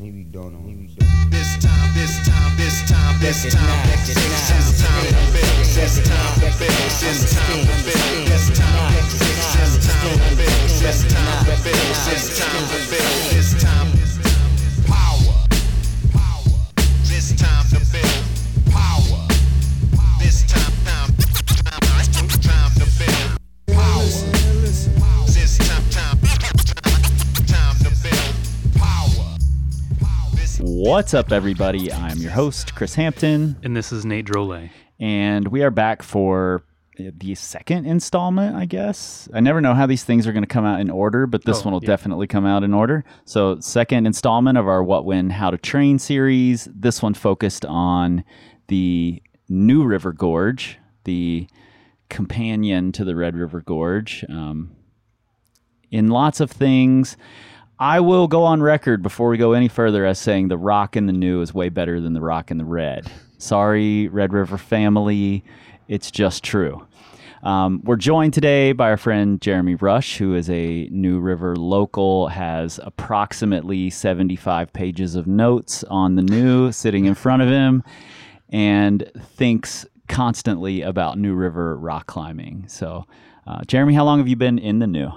Maybe don't know. Maybe This time, this time, this time, this time, this this time to build, this time to build, this time to build, this time, this time to build, this time to build, this time to build, this time. Power, What's up, everybody? I'm your host, Chris Hampton, And this is Nate Drolet. and we are back for the second installment, I guess. I never know how these things are going to come out in order, but this Oh, one will yeah. definitely come out in order. So, second installment of our What When How to Train series. This one focused on the New River Gorge, the companion to the Red River Gorge. Um, in lots of things. I will go on record before we go any further as saying the rock in the new is way better than the rock in the red. Sorry, Red River family. It's just true. Um, we're joined today by our friend Jeremy Rush, who is a New River local, has approximately 75 pages of notes on the new sitting in front of him, and thinks constantly about New River rock climbing. So, uh, Jeremy, how long have you been in the new?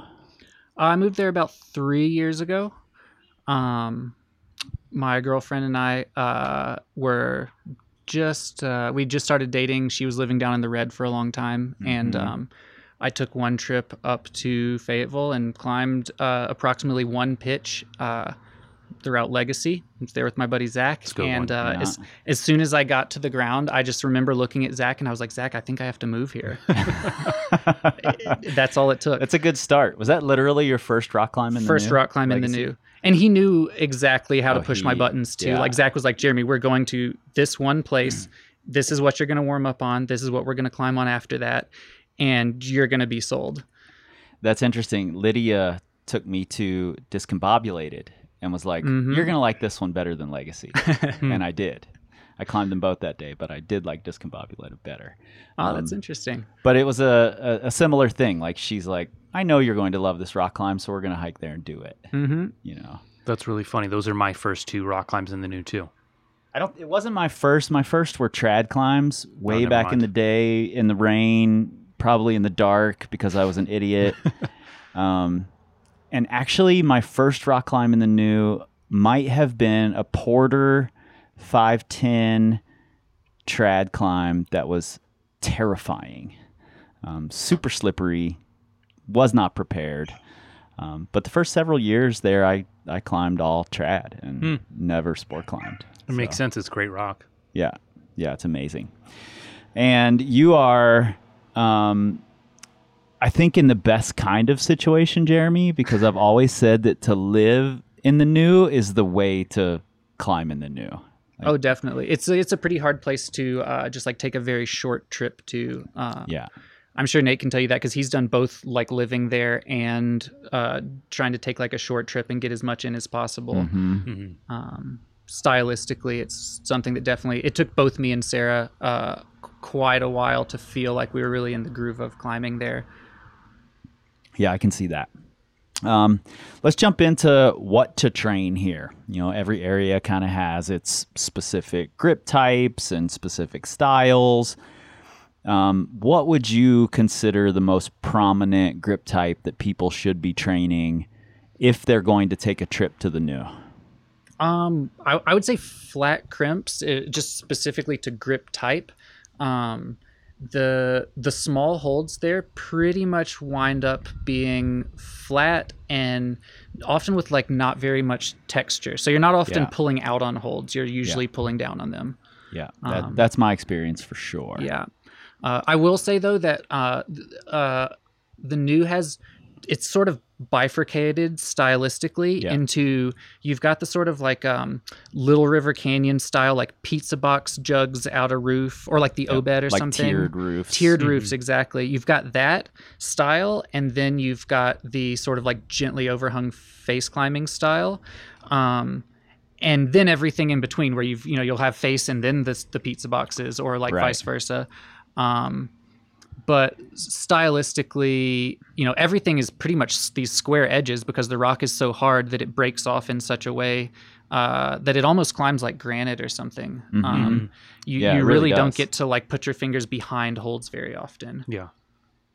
I moved there about three years ago. Um, my girlfriend and I uh, were just uh, we just started dating. She was living down in the red for a long time, and Mhm. um, I took one trip up to Fayetteville and climbed uh, approximately one pitch uh, throughout Legacy. I was there with my buddy Zach, and uh, as, as soon as I got to the ground, I just remember looking at Zach, and I was like, Zach, I think I have to move here. That's all it took. That's a good start. Was that literally your first rock climb in the first new rock climb in the new and he knew exactly how to Oh, push my buttons too yeah. like zach was like jeremy we're going to this one place this is what you're going to warm up on this is what we're going to climb on after that and you're going to be sold That's interesting. Lydia took me to Discombobulated and was like, Mhm. "You're gonna like this one better than Legacy," and I did. I climbed them both that day, but I did like Discombobulated better. oh that's Um, interesting But it was a, a, a similar thing. Like she's like, "I know you're going to love this rock climb, so we're gonna hike there and do it." hmm You know. That's really funny. Those are my first two rock climbs in the new too. I don't. It wasn't my first. My first were trad climbs way Oh, back in the day, in the rain, probably in the dark because I was an idiot. um, and actually, my first rock climb in the new might have been a Porter five ten trad climb that was terrifying, um, super slippery. Was not prepared. Um, but the first several years there, I, I climbed all trad and Hmm. never sport climbed. It makes sense. It's great rock. Yeah, yeah, it's amazing. And you are, um, I think, in the best kind of situation, Jeremy, because I've always said that to live in the new is the way to climb in the new. oh definitely. It's a, it's a pretty hard place to uh, just like take a very short trip to uh, Yeah, i'm sure nate can tell you that because he's done both like living there and uh, trying to take like a short trip and get as much in as possible. Mhm. hmm um, stylistically it's something that definitely it took both me and sarah uh, quite a while to feel like we were really in the groove of climbing there yeah, I can see that. Um, let's jump into what to train here. You know, every area kind of has its specific grip types and specific styles. Um, what would you consider the most prominent grip type that people should be training if they're going to take a trip to the new? um, I, I would say flat crimps uh, just specifically to grip type um, the the small holds there pretty much wind up being flat and often with like not very much texture so you're not often Yeah. pulling out on holds you're usually pulling down on them Yeah, that, Um, that's my experience for sure. Yeah. Uh, I will say though that uh, uh, the new has it's sort of bifurcated stylistically Yeah. into you've got the sort of like um, Little River Canyon style like pizza box jugs out a roof or like the Obed or like something. tiered roofs. Tiered Mhm. roofs, exactly. You've got that style, and then you've got the sort of like gently overhung face climbing style. Um, and then everything in between where you've you know you'll have face and then the, the pizza boxes or like Right. vice versa um but stylistically, you know, everything is pretty much these square edges because the rock is so hard that it breaks off in such a way uh, that it almost climbs like granite or something. Um, you Yeah, you really, really don't get to like put your fingers behind holds very often. Yeah.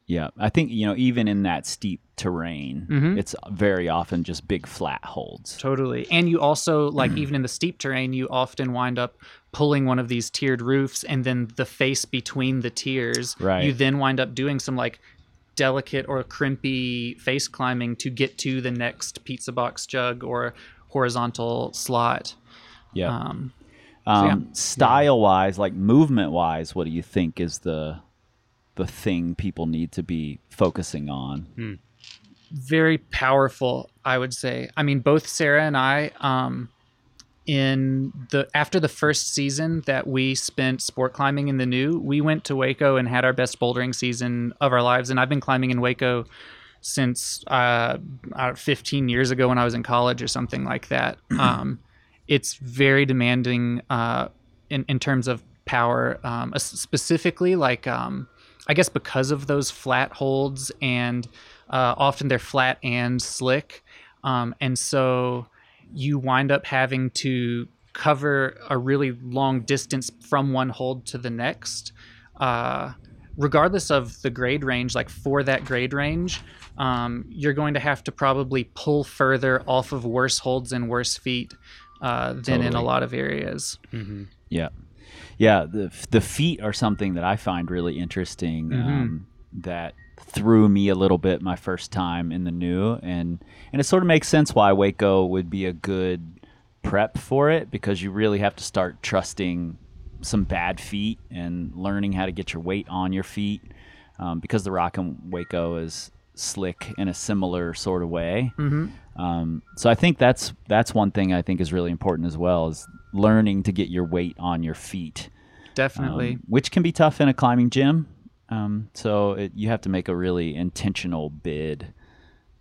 Yeah, I think you know even in that steep terrain, Mhm. it's very often just big flat holds. Totally. And you also like even in the steep terrain, you often wind up pulling one of these tiered roofs and then the face between the tiers. Right. You then wind up doing some like delicate or crimpy face climbing to get to the next pizza box jug or horizontal slot. Yeah. Um, Um, yeah. Style wise, like movement wise, what do you think is the the thing people need to be focusing on? very powerful i would say. I mean both sarah and i um in the after the first season that we spent sport climbing in the new we went to Hueco and had our best bouldering season of our lives. And i've been climbing in Hueco since uh, uh 15 years ago when i was in college or something like that. Um it's very demanding uh in, in terms of power um specifically like um i guess because of those flat holds and uh, often they're flat and slick um, and so you wind up having to cover a really long distance from one hold to the next uh, regardless of the grade range like for that grade range um, you're going to have to probably pull further off of worse holds and worse feet uh, than in a lot of areas. Yeah, yeah. The the feet are something that I find really interesting. Mm-hmm. Um, that threw me a little bit my first time in the new, and and it sort of makes sense why Hueco would be a good prep for it because you really have to start trusting some bad feet and learning how to get your weight on your feet um, because the rock in Hueco is slick in a similar sort of way. mm-hmm. Um, so I think that's that's one thing I think is really important as well is learning to get your weight on your feet, definitely um, which can be tough in a climbing gym. Um, so it, you have to make a really intentional bid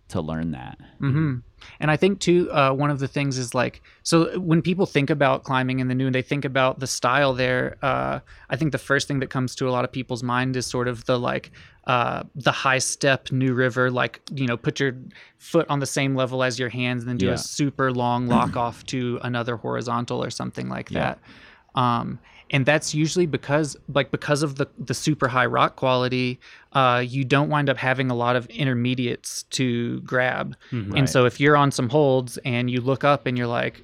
to learn that. hmm And I think too, uh, one of the things is like, so when people think about climbing in the new and they think about the style there, uh, I think the first thing that comes to a lot of people's mind is sort of the like, uh, the high step new river, like, you know, put your foot on the same level as your hands and then do Yeah. a super long lock off to another horizontal or something like Yeah. that. Um, and that's usually because like because of the the super high rock quality uh, you don't wind up having a lot of intermediates to grab Right. and so if you're on some holds and you look up and you're like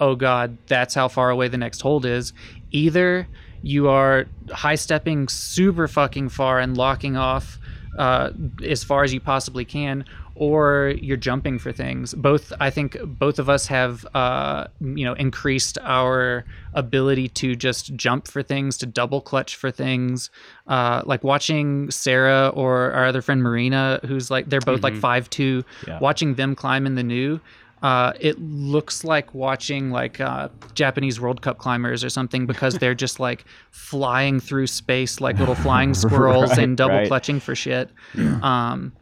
oh god that's how far away the next hold is either you are high stepping super fucking far and locking off uh, as far as you possibly can or you're jumping for things both i think both of us have uh, you know increased our ability to just jump for things to double clutch for things uh, like watching sarah or our other friend marina who's like they're both like five two Yeah. watching them climb in the new uh, it looks like watching like uh, Japanese World Cup climbers or something because they're just like flying through space like little flying squirrels Right, and double right. clutching for shit. Um,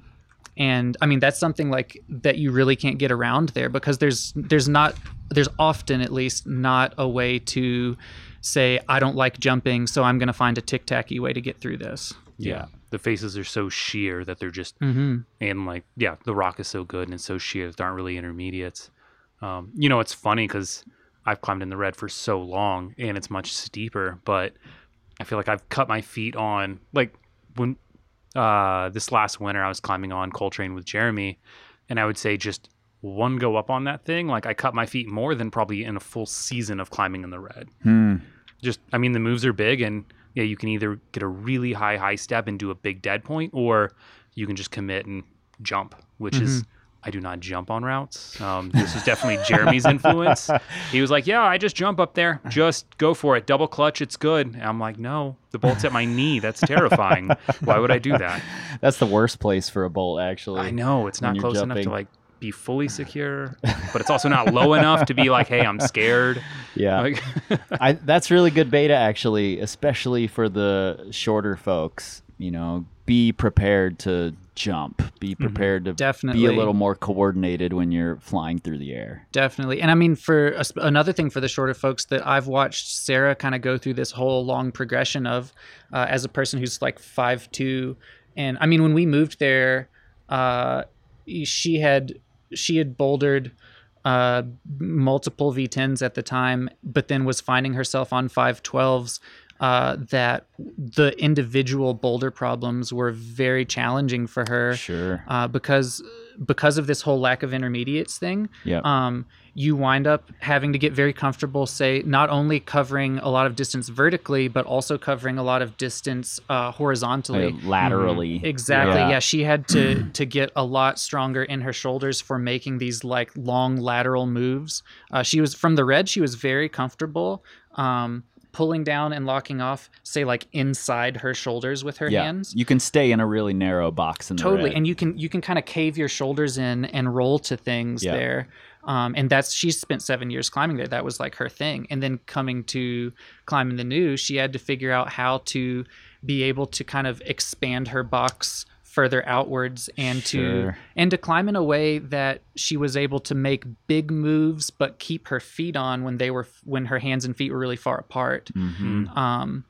and I mean that's something like that you really can't get around there because there's there's not there's often at least not a way to say I don't like jumping so I'm gonna find a tic tacky way to get through this. Yeah. The faces are so sheer that they're just Mm-hmm. and like yeah, the rock is so good and it's so sheer that there aren't really intermediates. Um, you know, it's funny because I've climbed in the red for so long and it's much steeper, but I feel like I've cut my feet on like when uh, this last winter I was climbing on Coltrane with Jeremy, and I would say just one go up on that thing, like I cut my feet more than probably in a full season of climbing in the red. Hmm. Just I mean the moves are big and yeah, you can either get a really high high step and do a big dead point, or you can just commit and jump, which is I do not jump on routes. Um, this is definitely Jeremy's influence. He was like, "Yeah, I just jump up there. Just go for it. Double clutch. It's good." And I'm like, "No, the bolt's at my knee. That's terrifying. Why would I do that?" That's the worst place for a bolt, actually. I know it's not close enough to like be fully secure, but it's also not low enough to be like, "Hey, I'm scared." Yeah. Like, I, that's really good beta, actually, especially for the shorter folks. You know, be prepared to jump. Be prepared to Mm-hmm. Definitely. be a little more coordinated when you're flying through the air. Definitely. And I mean, for a another thing for the shorter folks that I've watched Sarah kind of go through this whole long progression of uh, as a person who's like five two, and I mean, when we moved there, uh, she had she had bouldered uh, multiple V10s at the time, but then was finding herself on 512s. Uh, that the individual boulder problems were very challenging for her Sure. uh, because because of this whole lack of intermediates thing. Yeah. Um, you wind up having to get very comfortable, say, not only covering a lot of distance vertically, but also covering a lot of distance uh, horizontally. laterally. Exactly. Yeah. Yeah. she had to to get a lot stronger in her shoulders for making these like long lateral moves. Uh, she was from the red. She was very comfortable um, pulling down and locking off, say like inside her shoulders with her yeah. hands. You can stay in a really narrow box in Totally, and you can you can kind of cave your shoulders in and roll to things Yeah. there. Um, and that's she spent seven years climbing there. That was like her thing. And then coming to climbing the new, she had to figure out how to be able to kind of expand her box further outwards and to and to climb in a way that she was able to make big moves but keep her feet on when they were when her hands and feet were really far apart Mhm. um,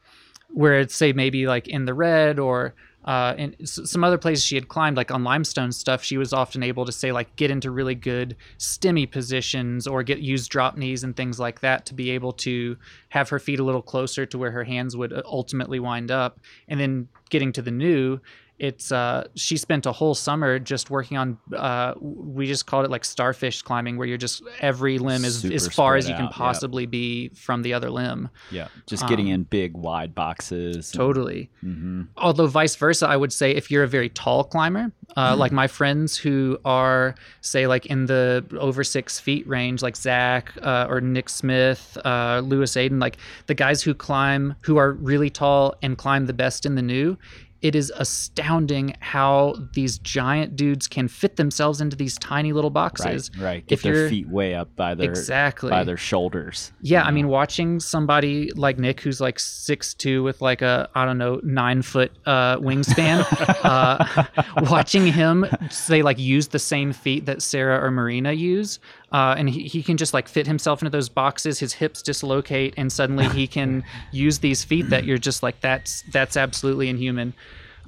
where it's say maybe like in the red or uh, in some other places she had climbed, like on limestone stuff, she was often able to say like get into really good stemmy positions or get use drop knees and things like that to be able to have her feet a little closer to where her hands would uh, ultimately wind up. And then getting to the new, it's uh, she spent a whole summer just working on. Uh, we just called it like starfish climbing, where you're just every limb is Super as far as you can out, possibly be from the other limb. Yeah. Just getting Um, in big, wide boxes. Totally. hmm Although vice versa, I would say if you're a very tall climber, uh, like my friends who are say like in the over six feet range, like Zach uh, or Nick Smith, uh, Lewis Aiden, like the guys who climb who are really tall and climb the best in the new. It is astounding how these giant dudes can fit themselves into these tiny little boxes. Right. Get If their feet way up by their Exactly. by their shoulders. Yeah, I mean, watching somebody like Nick, who's like six two with like a I don't know nine foot uh, wingspan, uh, watching him say like use the same feet that Sarah or Marina use, uh, and he, he can just like fit himself into those boxes. His hips dislocate, and suddenly he can use these feet that you're just like that's that's absolutely inhuman.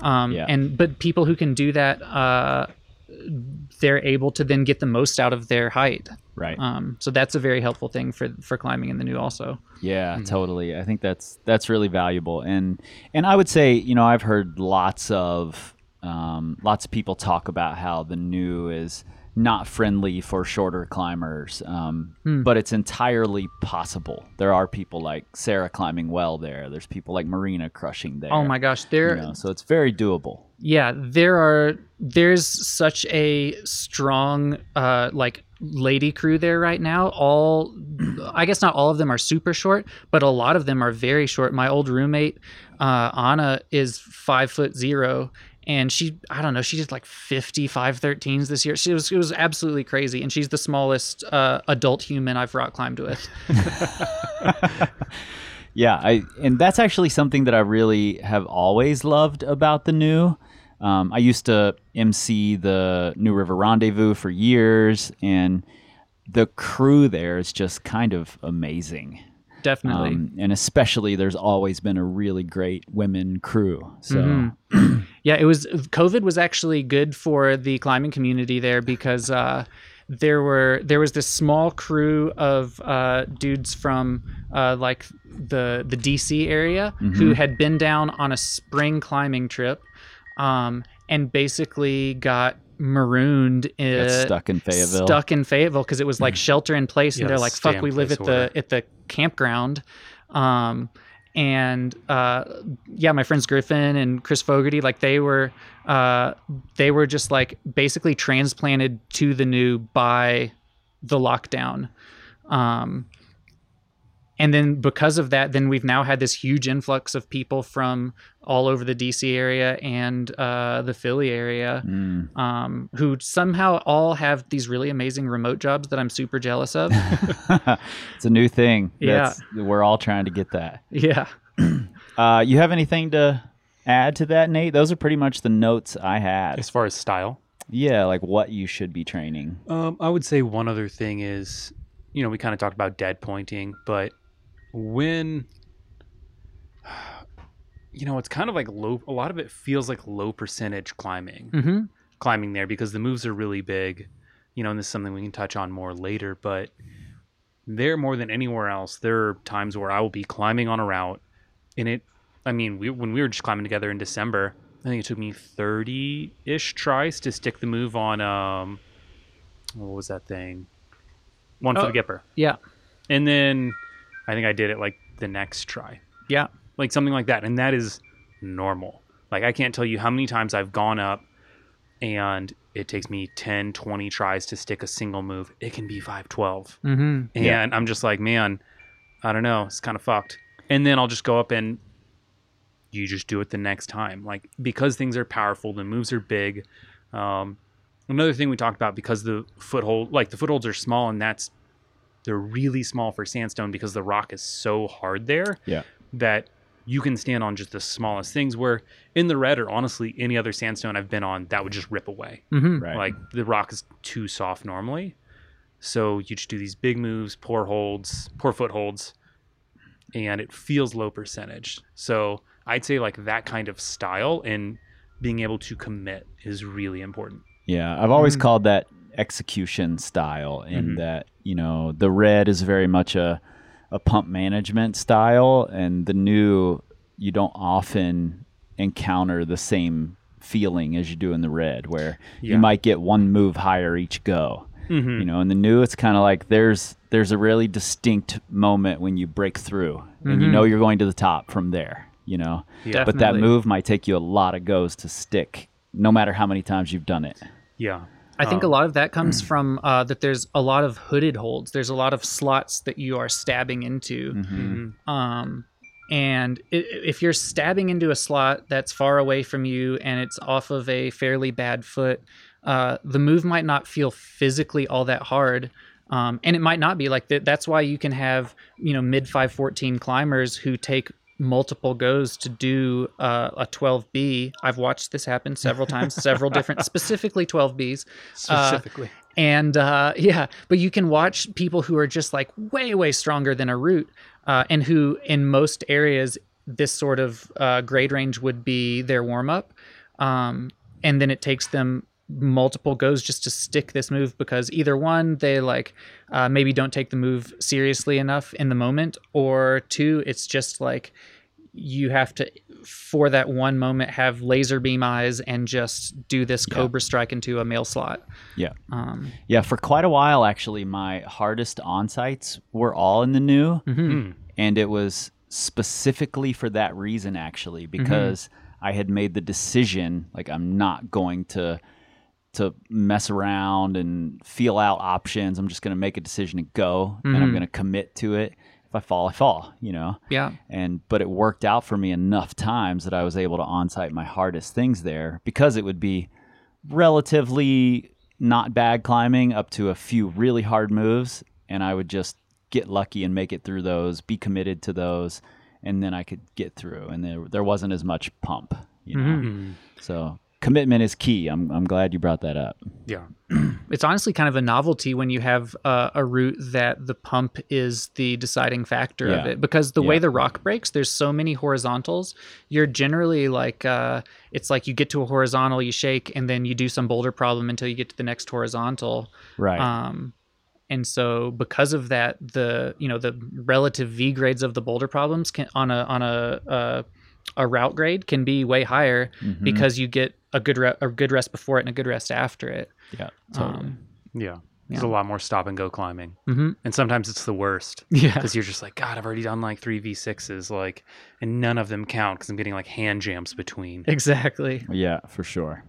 Um, Yeah. And but people who can do that, uh, they're able to then get the most out of their height. right. Um, so that's a very helpful thing for for climbing in the new also. Yeah, totally. I think that's that's really valuable, and and I would say you know I've heard lots of um, lots of people talk about how the new is not friendly for shorter climbers, um, Hmm. but it's entirely possible. There are people like Sarah climbing well there. There's people like Marina crushing there. Oh my gosh, you there know, so it's very doable. yeah, there are there's such a strong uh like lady crew there right now. All I guess not all of them are super short, but a lot of them are very short. My old roommate uh Anna is 5 foot 0 and she I don't know, she did like 55 13s this year. She was it was absolutely crazy and she's the smallest uh adult human I've rock climbed with. Yeah, I and that's actually something that I really have always loved about the new. Um, I used to MC the New River Rendezvous for years, and the crew there is just kind of amazing. Definitely. Um, and especially, there's always been a really great women crew. So Mm-hmm. Yeah, it was COVID was actually good for the climbing community there because uh, there were there was this small crew of uh, dudes from uh, like the the DC area who had been down on a spring climbing trip, um, and basically got marooned uh, stuck in Fayetteville. stuck in Fayetteville because it was like shelter in place, Yeah, and they're like, "Fuck, we live place at the at the campground." Um, and uh, yeah, my friends Griffin and Chris Fogarty, like they were, uh, they were just like basically transplanted to the new by the lockdown. Um, and then because of that, then we've now had this huge influx of people from all over the DC area and uh, the Philly area Mm. um, who somehow all have these really amazing remote jobs that I'm super jealous of. it's a new thing. Yeah. That's, we're all trying to get that. yeah. Uh, you have anything to add to that, Nate? Those are pretty much the notes I had. As far as style, Yeah, like what you should be training. Um, I would say one other thing is, you know, we kind of talked about dead pointing, but when, you know, it's kind of like low. A lot of it feels like low percentage climbing, Mm-hmm. climbing there because the moves are really big. You know, and this is something we can touch on more later, but there more than anywhere else, there are times where I will be climbing on a route, and it. I mean, we when we were just climbing together in December, I think it took me thirty ish tries to stick the move on. Um, what was that thing? One for Oh. the Gipper, Yeah. and then I think I did it like the next try, Yeah. like something like that, and that is normal. Like I can't tell you how many times I've gone up and it takes me 10, 20 tries to stick a single move. It can be 512. Mm-hmm. And Yeah. I'm just like, man, I don't know. It's kind of fucked. And then I'll just go up and you just do it the next time. Like, because things are powerful, the moves are big. Um, another thing we talked about because the foothold, like the footholds are small and that's, they're really small for sandstone because the rock is so hard there Yeah. that you can stand on just the smallest things where in the red or honestly any other sandstone I've been on that would just rip away. Mm-hmm. Right. Like the rock is too soft normally. So you just do these big moves, poor holds, poor footholds, and it feels low percentage. So I'd say like that kind of style and being able to commit is really important. Yeah, I've always Mhm. called that execution style, in Mhm. that you know the red is very much a a pump management style, and the new you don't often encounter the same feeling as you do in the red, where Yeah. you might get one move higher each go. Mm-hmm. You know, in the new, it's kind of like there's there's a really distinct moment when you break through, and you Mhm. know you're going to the top from there. You know, Yeah. but that move might take you a lot of goes to stick, no matter how many times you've done it. Yeah. I think Um, a lot of that comes from uh, that there's a lot of hooded holds. There's a lot of slots that you are stabbing into. Mhm. Um, and if you're stabbing into a slot that's far away from you and it's off of a fairly bad foot, uh, the move might not feel physically all that hard. Um, and it might not be like that. That's why you can have, you know, mid 514 climbers who take multiple goes to do uh, a 12B. I've watched this happen several times, several different, specifically 12Bs. Specifically. And uh, yeah, but you can watch people who are just like way, way stronger than a route, uh, and who in most areas this sort of uh, grade range would be their warm up, um, and then it takes them multiple goes just to stick this move because either one they like uh, maybe don't take the move seriously enough in the moment, or two it's just like you have to for that one moment have laser beam eyes and just do this Yeah. cobra strike into a mail slot. Yeah. Um, Yeah, for quite a while, actually, my hardest on sites were all in the new, mhm. Mm. and it was specifically for that reason, actually, because I had made the decision like I'm not going to to mess around and feel out options. I'm just going to make a decision and go, and I'm Mhm. going to commit to it. If I fall, I fall. You know, Yeah. and but it worked out for me enough times that I was able to on-site my hardest things there because it would be relatively not bad climbing up to a few really hard moves and I would just get lucky and make it through those, be committed to those and then I could get through and there there wasn't as much pump, you know. Mm. So commitment is key. I'm I'm glad you brought that up. Yeah. It's honestly kind of a novelty when you have uh, a route that the pump is the deciding factor of it because the way the rock breaks, there's so many horizontals. You're generally like, uh, it's like you get to a horizontal, you shake, and then you do some boulder problem until you get to the next horizontal. Right. Um, and so because of that, the you know the relative V grades of the boulder problems can on a on a uh, a route grade can be way higher Mhm. because you get a good re- a good rest before it and a good rest after it. yeah, totally. Um, Yeah. There's Yeah. a lot more stop and go climbing. mhm. And sometimes it's the worst. Yeah. because you're just like, God, I've already done like three V6s, like, and none of them count because I'm getting like hand jams between. Exactly. Yeah, for sure.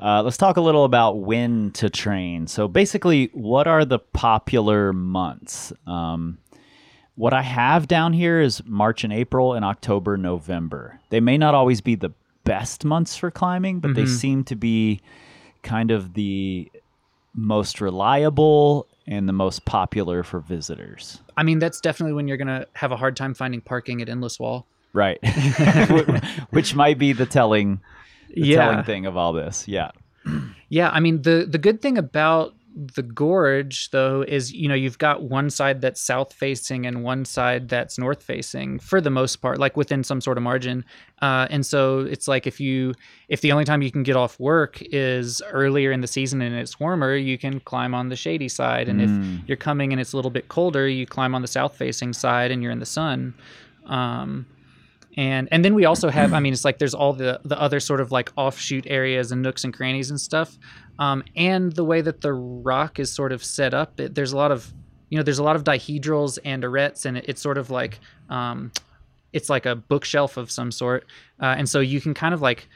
Uh, let's talk a little about when to train. So, basically, what are the popular months? Um, what I have down here is March and April and October, November. They may not always be the best months for climbing, but they Mhm. seem to be kind of the most reliable and the most popular for visitors. I mean, that's definitely when you're gonna have a hard time finding parking at Endless Wall. right. Which might be the telling, the Yeah. telling thing of all this. Yeah. Yeah, I mean the the good thing about the gorge though is you know you've got one side that's south facing and one side that's north facing for the most part like within some sort of margin. Uh, and so it's like if you if the only time you can get off work is earlier in the season and it's warmer you can climb on the shady side. And Mm. if you're coming and it's a little bit colder you climb on the south facing side and you're in the sun. Um, and and then we also have i mean it's like there's all the the other sort of like offshoot areas and nooks and crannies and stuff um, and the way that the rock is sort of set up it, there's a lot of you know there's a lot of dihedrals and arêtes and it, it's sort of like um, it's like a bookshelf of some sort uh, and so you can kind of like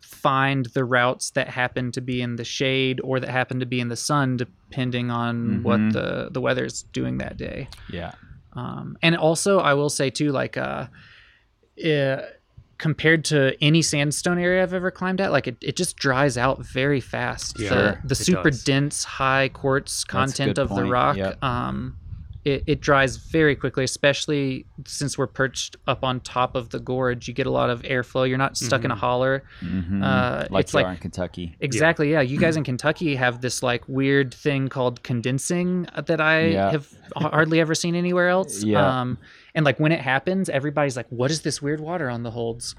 find the routes that happen to be in the shade or that happen to be in the sun depending on what Mhm. the the weather's doing that day Yeah. um, and also, I will say too, like uh, uh, compared to any sandstone area I've ever climbed at, like it, it just dries out very fast. Yeah, the the super does. dense high quartz content good of the rock, yep. um, it, it dries very quickly, especially since we're perched up on top of the gorge. You get a lot of airflow. You're not stuck in a Mhm. holler. Mhm. Uh, like it's you like are in Kentucky. Exactly. Yeah. You guys in Kentucky have this like weird thing called condensing that I Yeah. have hardly ever seen anywhere else. Yeah. Um, and like when it happens, everybody's like, "What is this weird water on the holds?"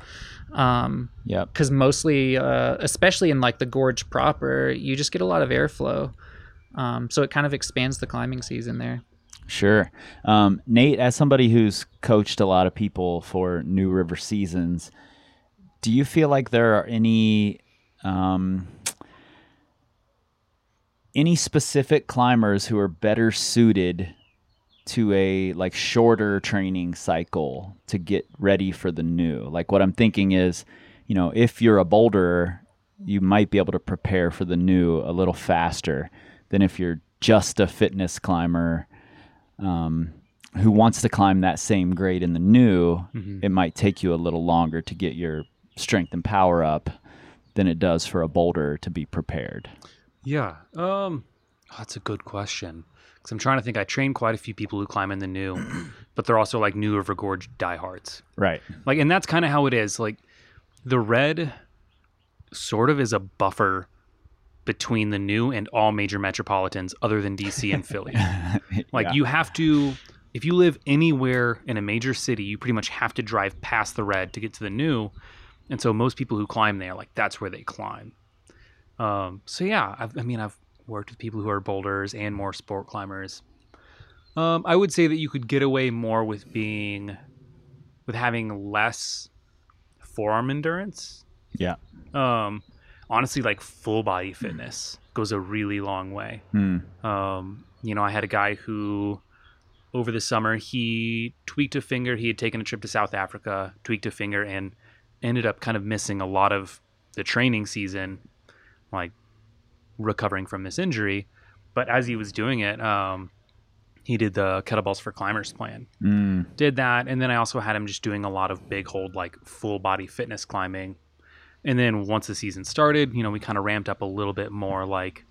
Um, Yep. because mostly, uh, especially in like the gorge proper, you just get a lot of airflow. Um, so it kind of expands the climbing season there. Sure. Um, Nate, as somebody who's coached a lot of people for New River seasons, do you feel like there are any um, any specific climbers who are better suited to a like shorter training cycle to get ready for the new? Like what I'm thinking is, you know, if you're a boulderer, you might be able to prepare for the new a little faster than if you're just a fitness climber um, who wants to climb that same grade in the new, Mhm. it might take you a little longer to get your strength and power up than it does for a boulder to be prepared. Yeah. Um, oh, that's a good question. Because I'm trying to think. I train quite a few people who climb in the new, but they're also like New River Gorge diehards. Right. Like, and that's kind of how it is. Like, the red sort of is a buffer between the new and all major metropolitans other than DC and Philly. Like, Yeah. you have to, if you live anywhere in a major city, you pretty much have to drive past the red to get to the new. And so most people who climb there, like, that's where they climb. Um, so yeah, I've, I mean, I've worked with people who are boulders and more sport climbers. Um, I would say that you could get away more with being, with having less forearm endurance. Yeah. Um, honestly, like full body fitness goes a really long way. Hmm. Um, you know, I had a guy who over the summer he tweaked a finger. He had taken a trip to South Africa, tweaked a finger, and ended up kind of missing a lot of the training season, like recovering from this injury. But as he was doing it, um, he did the kettlebells for climbers plan. Mm. Did that, and then I also had him just doing a lot of big hold, like full body fitness climbing. And then once the season started, you know, we kind of ramped up a little bit more, like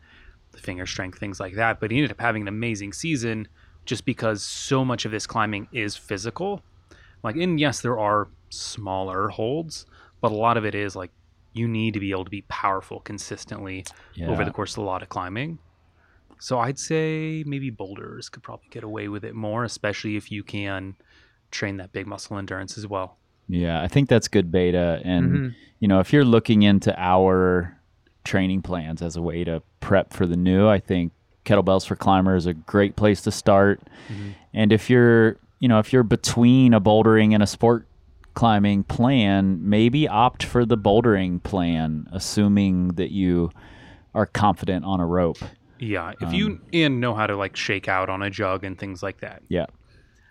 the finger strength, things like that. But he ended up having an amazing season just because so much of this climbing is physical. Like, and yes, there are smaller holds, but a lot of it is like you need to be able to be powerful consistently Yeah. over the course of a lot of climbing. So I'd say maybe boulders could probably get away with it more, especially if you can train that big muscle endurance as well. Yeah, I think that's good beta. And, Mhm. you know, if you're looking into our training plans as a way to prep for the new, I think kettlebells for climbers is a great place to start. And if you're, you know, if you're between a bouldering and a sport climbing plan, maybe opt for the bouldering plan, assuming that you are confident on a rope. Yeah, if Um, you and know how to like shake out on a jug and things like that. Yeah.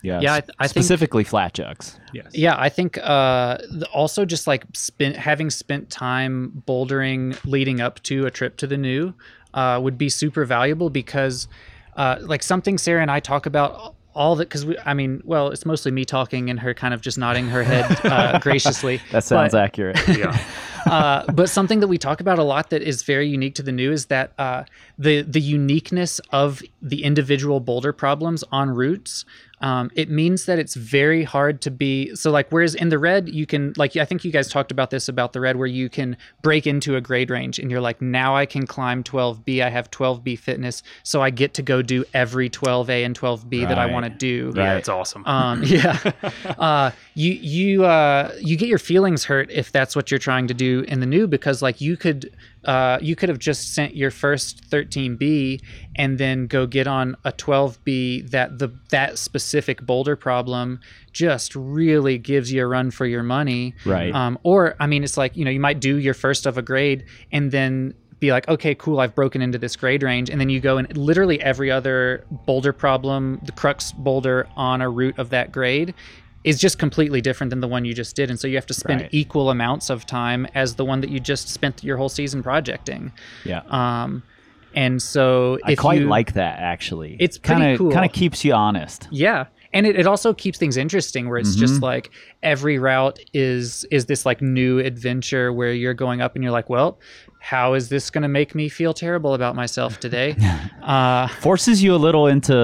Yeah. Yeah, I, s- th- I think specifically flat jugs. Yes. Yeah, I think uh, th- also just like spent having spent time bouldering leading up to a trip to the new uh, would be super valuable because uh, like something Sarah and I talk about all that because we I mean, well, it's mostly me talking and her kind of just nodding her head uh, graciously. That sounds But- accurate. Yeah. uh, but something that we talk about a lot that is very unique to the new is that uh, the the uniqueness of the individual boulder problems on routes um, it means that it's very hard to be so like whereas in the red you can like i think you guys talked about this about the red where you can break into a grade range and you're like now i can climb 12b i have 12b fitness so i get to go do every 12a and 12b that i want to do Yeah, Right. it's awesome. um, yeah. uh, you you uh, you get your feelings hurt if that's what you're trying to do in the new because like you could uh, you could have just sent your first 13B and then go get on a 12B that the that specific boulder problem just really gives you a run for your money. Right. Um, or I mean, it's like you know you might do your first of a grade and then be like, okay, cool, I've broken into this grade range, and then you go and literally every other boulder problem, the crux boulder on a route of that grade is just completely different than the one you just did, and so you have to spend Right. equal amounts of time as the one that you just spent your whole season projecting. yeah. Um, and so I quite you, like that actually. It's pretty kind of cool. kind of keeps you honest. yeah and it, it also keeps things interesting where it's Mm-hmm. just like every route is is this like new adventure where you're going up and you're like well how is this going to make me feel terrible about myself today uh Forces you a little into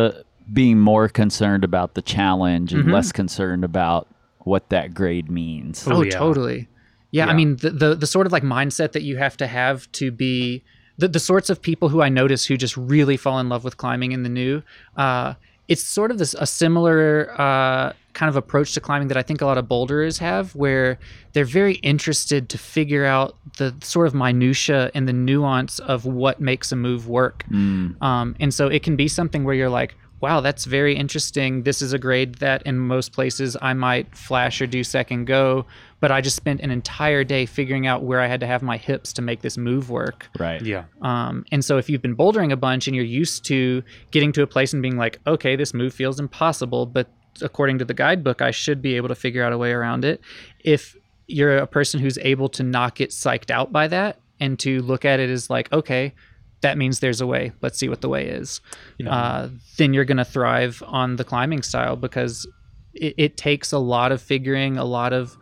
being more concerned about the challenge and less concerned about what that grade means. oh, Oh, yeah. totally yeah, i mean the, the the sort of like mindset that you have to have to be the, the sorts of people who i notice who just really fall in love with climbing in the new uh it's sort of this a similar uh, kind of approach to climbing that I think a lot of boulderers have, where they're very interested to figure out the sort of minutia and the nuance of what makes a move work. Um, and so it can be something where you're like, wow, that's very interesting. This is a grade that in most places I might flash or do second go, but I just spent an entire day figuring out where I had to have my hips to make this move work. Right. yeah. Um, and so if you've been bouldering a bunch and you're used to getting to a place and being like, okay, this move feels impossible, but according to the guidebook, I should be able to figure out a way around it. If you're a person who's able to not get psyched out by that and to look at it as like, okay, that means there's a way. Let's see what the way is. Uh, then you're going to thrive on the climbing style because it, it takes a lot of figuring, a lot of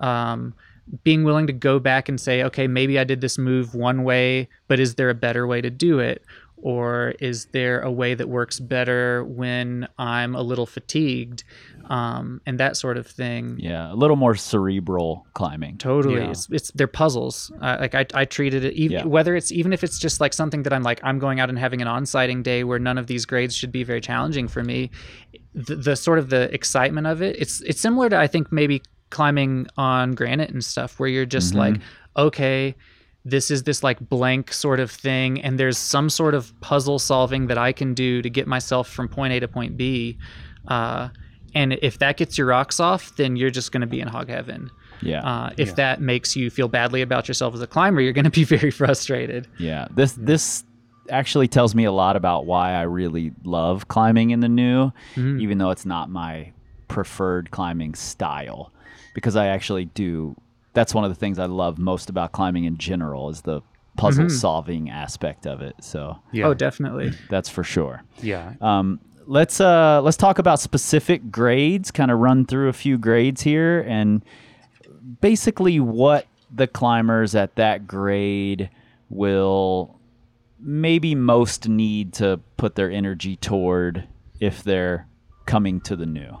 um, being willing to go back and say, okay, maybe I did this move one way, but is there a better way to do it? Or is there a way that works better when I'm a little fatigued? Um, and that sort of thing. Yeah, a little more cerebral climbing. Totally, Yeah. it's, it's they're puzzles. Uh, like I, I treated it even Yeah. whether it's even if it's just like something that I'm like I'm going out and having an on-sighting day where none of these grades should be very challenging for me. The, the sort of the excitement of it, it's it's similar to I think maybe climbing on granite and stuff where you're just like okay this is this like blank sort of thing and there's some sort of puzzle solving that i can do to get myself from point a to point b uh, and if that gets your rocks off then you're just going to be in hog heaven Yeah. uh, if that makes you feel badly about yourself as a climber you're going to be very frustrated Yeah, this this actually tells me a lot about why I really love climbing in the new, even though it's not my preferred climbing style, because I actually do. That's one of the things I love most about climbing in general is the puzzle solving aspect of it. So Yeah. oh definitely that's for sure. yeah. Um, let's uh, let's talk about specific grades. Kind of run through a few grades here, and basically what the climbers at that grade will maybe most need to put their energy toward if they're coming to the new.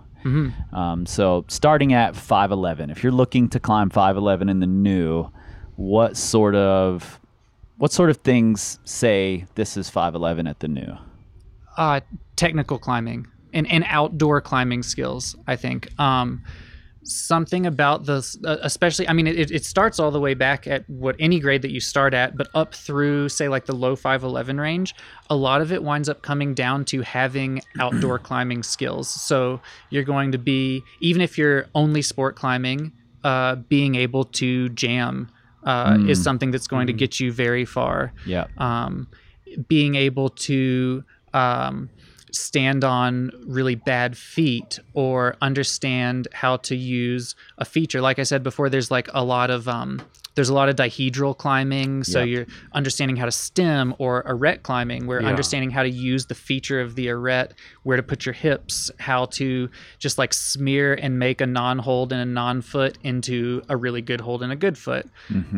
Um, so starting at 511, if you're looking to climb 511 in the new, what sort of what sort of things say this is 511 at the new? uh, technical climbing and, and outdoor climbing skills. I think um, something about this, uh, especially. I mean, it, it starts all the way back at what any grade that you start at, but up through say like the low five eleven range. A lot of it winds up coming down to having outdoor climbing skills. So you're going to be even if you're only sport climbing, uh, being able to jam. Uh, Is something that's going to get you very far Yeah. um, being able to um, stand on really bad feet or understand how to use a feature. Like I said before, there's like a lot of um, there's a lot of dihedral climbing, so Yep. you're understanding how to stem or arete climbing, where Yeah. understanding how to use the feature of the arete, where to put your hips, how to just like smear and make a non-hold and a non-foot into a really good hold and a good foot.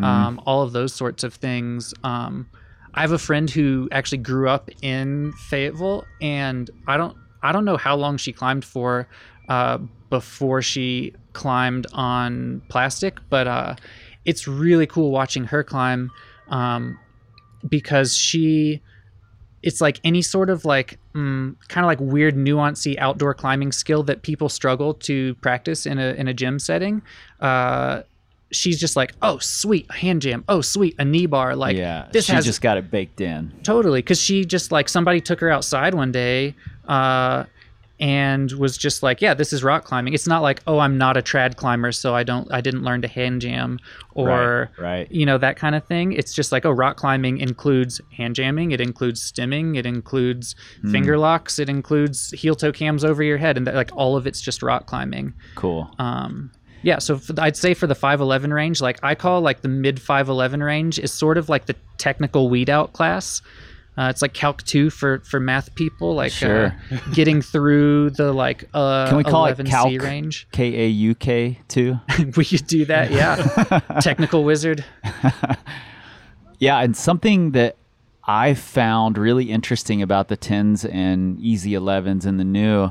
Um, all of those sorts of things. Um, I have a friend who actually grew up in Fayetteville, and I don't I don't know how long she climbed for uh, before she climbed on plastic, but uh, it's really cool watching her climb um, because she it's like any sort of like mm, kind of like weird nuancy outdoor climbing skill that people struggle to practice in a in a gym setting. Uh she's just like oh sweet a hand jam oh sweet a knee bar like yeah, this she has just got it baked in. totally because she just like somebody took her outside one day uh and was just like yeah this is rock climbing it's not like oh i'm not a trad climber so i don't i didn't learn to hand jam or right, right. you know that kind of thing it's just like oh rock climbing includes hand jamming it includes stimming it includes Hmm. finger locks it includes heel toe cams over your head and that, like all of it's just rock climbing cool. um yeah so for, i'd say for the 511 range like i call like the mid 511 range is sort of like the technical weed out class uh, it's like calc 2 for for math people like Sure. uh, getting through the like uh Can we call it 11c calc? range K A U K two. we could do that yeah technical wizard Yeah, and something that I found really interesting about the 10s and easy 11s and the new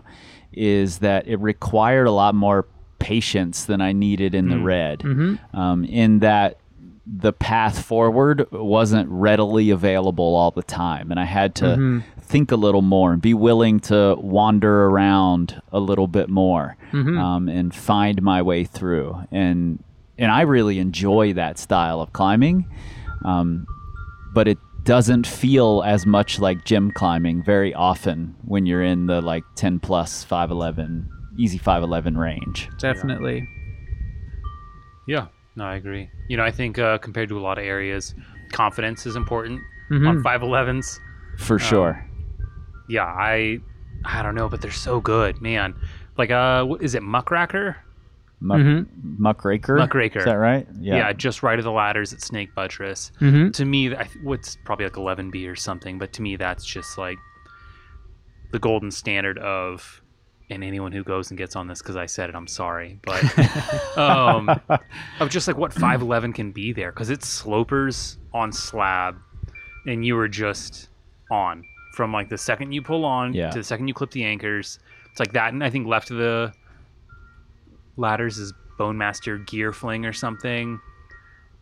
is that it required a lot more patience than I needed in the red. Um, in that the path forward wasn't readily available all the time, and I had to think a little more and be willing to wander around a little bit more um, and find my way through. And and I really enjoy that style of climbing um, but it doesn't feel as much like gym climbing very often when you're in the like 10 plus 511 easy 511 range definitely Yeah, no, I agree. You know, I think uh, compared to a lot of areas, confidence is important Mhm. on 511s. for sure Yeah, I I don't know, but they're so good, man. Like, uh, what is it Muckraker? Muck, Mhm. muckraker Muckraker. is that right Yeah. Yeah, just right of the ladders at Snake Buttress. Mhm. To me, I th- what's probably like 11B or something, but to me, that's just like the golden standard of. And anyone who goes and gets on this because I said it, I'm sorry, but um, of just like what 511 can be there because it's slopers on slab, and you were just on from like the second you pull on Yeah. to the second you clip the anchors. It's like that, and I think left of the ladders is Bone Master Gear Fling or something.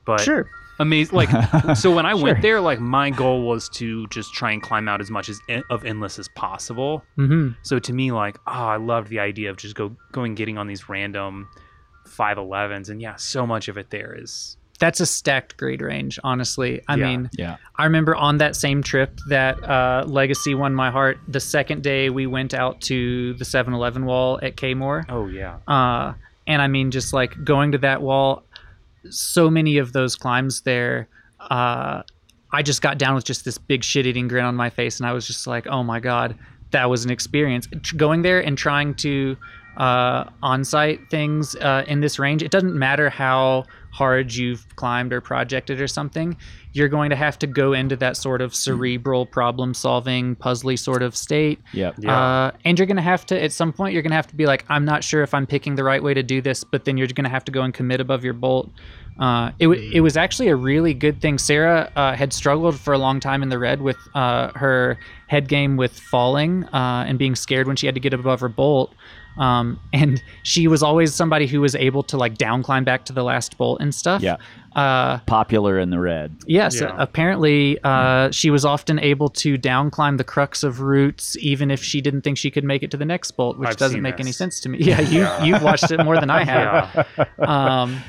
But sure amazing, like so when I Sure. went there, like my goal was to just try and climb out as much as of endless as possible. hmm So to me, like, oh, I loved the idea of just go going getting on these random 511s, and yeah, so much of it there is that's a stacked grade range honestly i Yeah. mean yeah I remember on that same trip that uh, Legacy won my heart. The second day we went out to the 7 Eleven wall at Kaymoor. oh yeah, Uh, and I mean, just like going to that wall, so many of those climbs there, uh, I just got down with just this big shit eating grin on my face. And I was just like, oh my God, that was an experience. Going there and trying to uh, on site things uh, in this range, it doesn't matter how hard you've climbed or projected or something, you're going to have to go into that sort of cerebral problem solving, puzzly sort of state. yep Yeah. Uh, and you're going to have to, at some point, you're going to have to be like, I'm not sure if I'm picking the right way to do this, but then you're going to have to go and commit above your bolt. Uh, it, w- it was actually a really good thing. Sarah uh, had struggled for a long time in the red with uh, her head game with falling uh, and being scared when she had to get above her bolt. Um, and she was always somebody who was able to like down climb back to the last bolt and stuff. yeah Uh, popular in the red Yes, Yeah. apparently uh, she was often able to down climb the crux of routes, even if she didn't think she could make it to the next bolt, which I've doesn't seen make any sense to me. Yeah, you you've watched it more than I have. yeah, Um,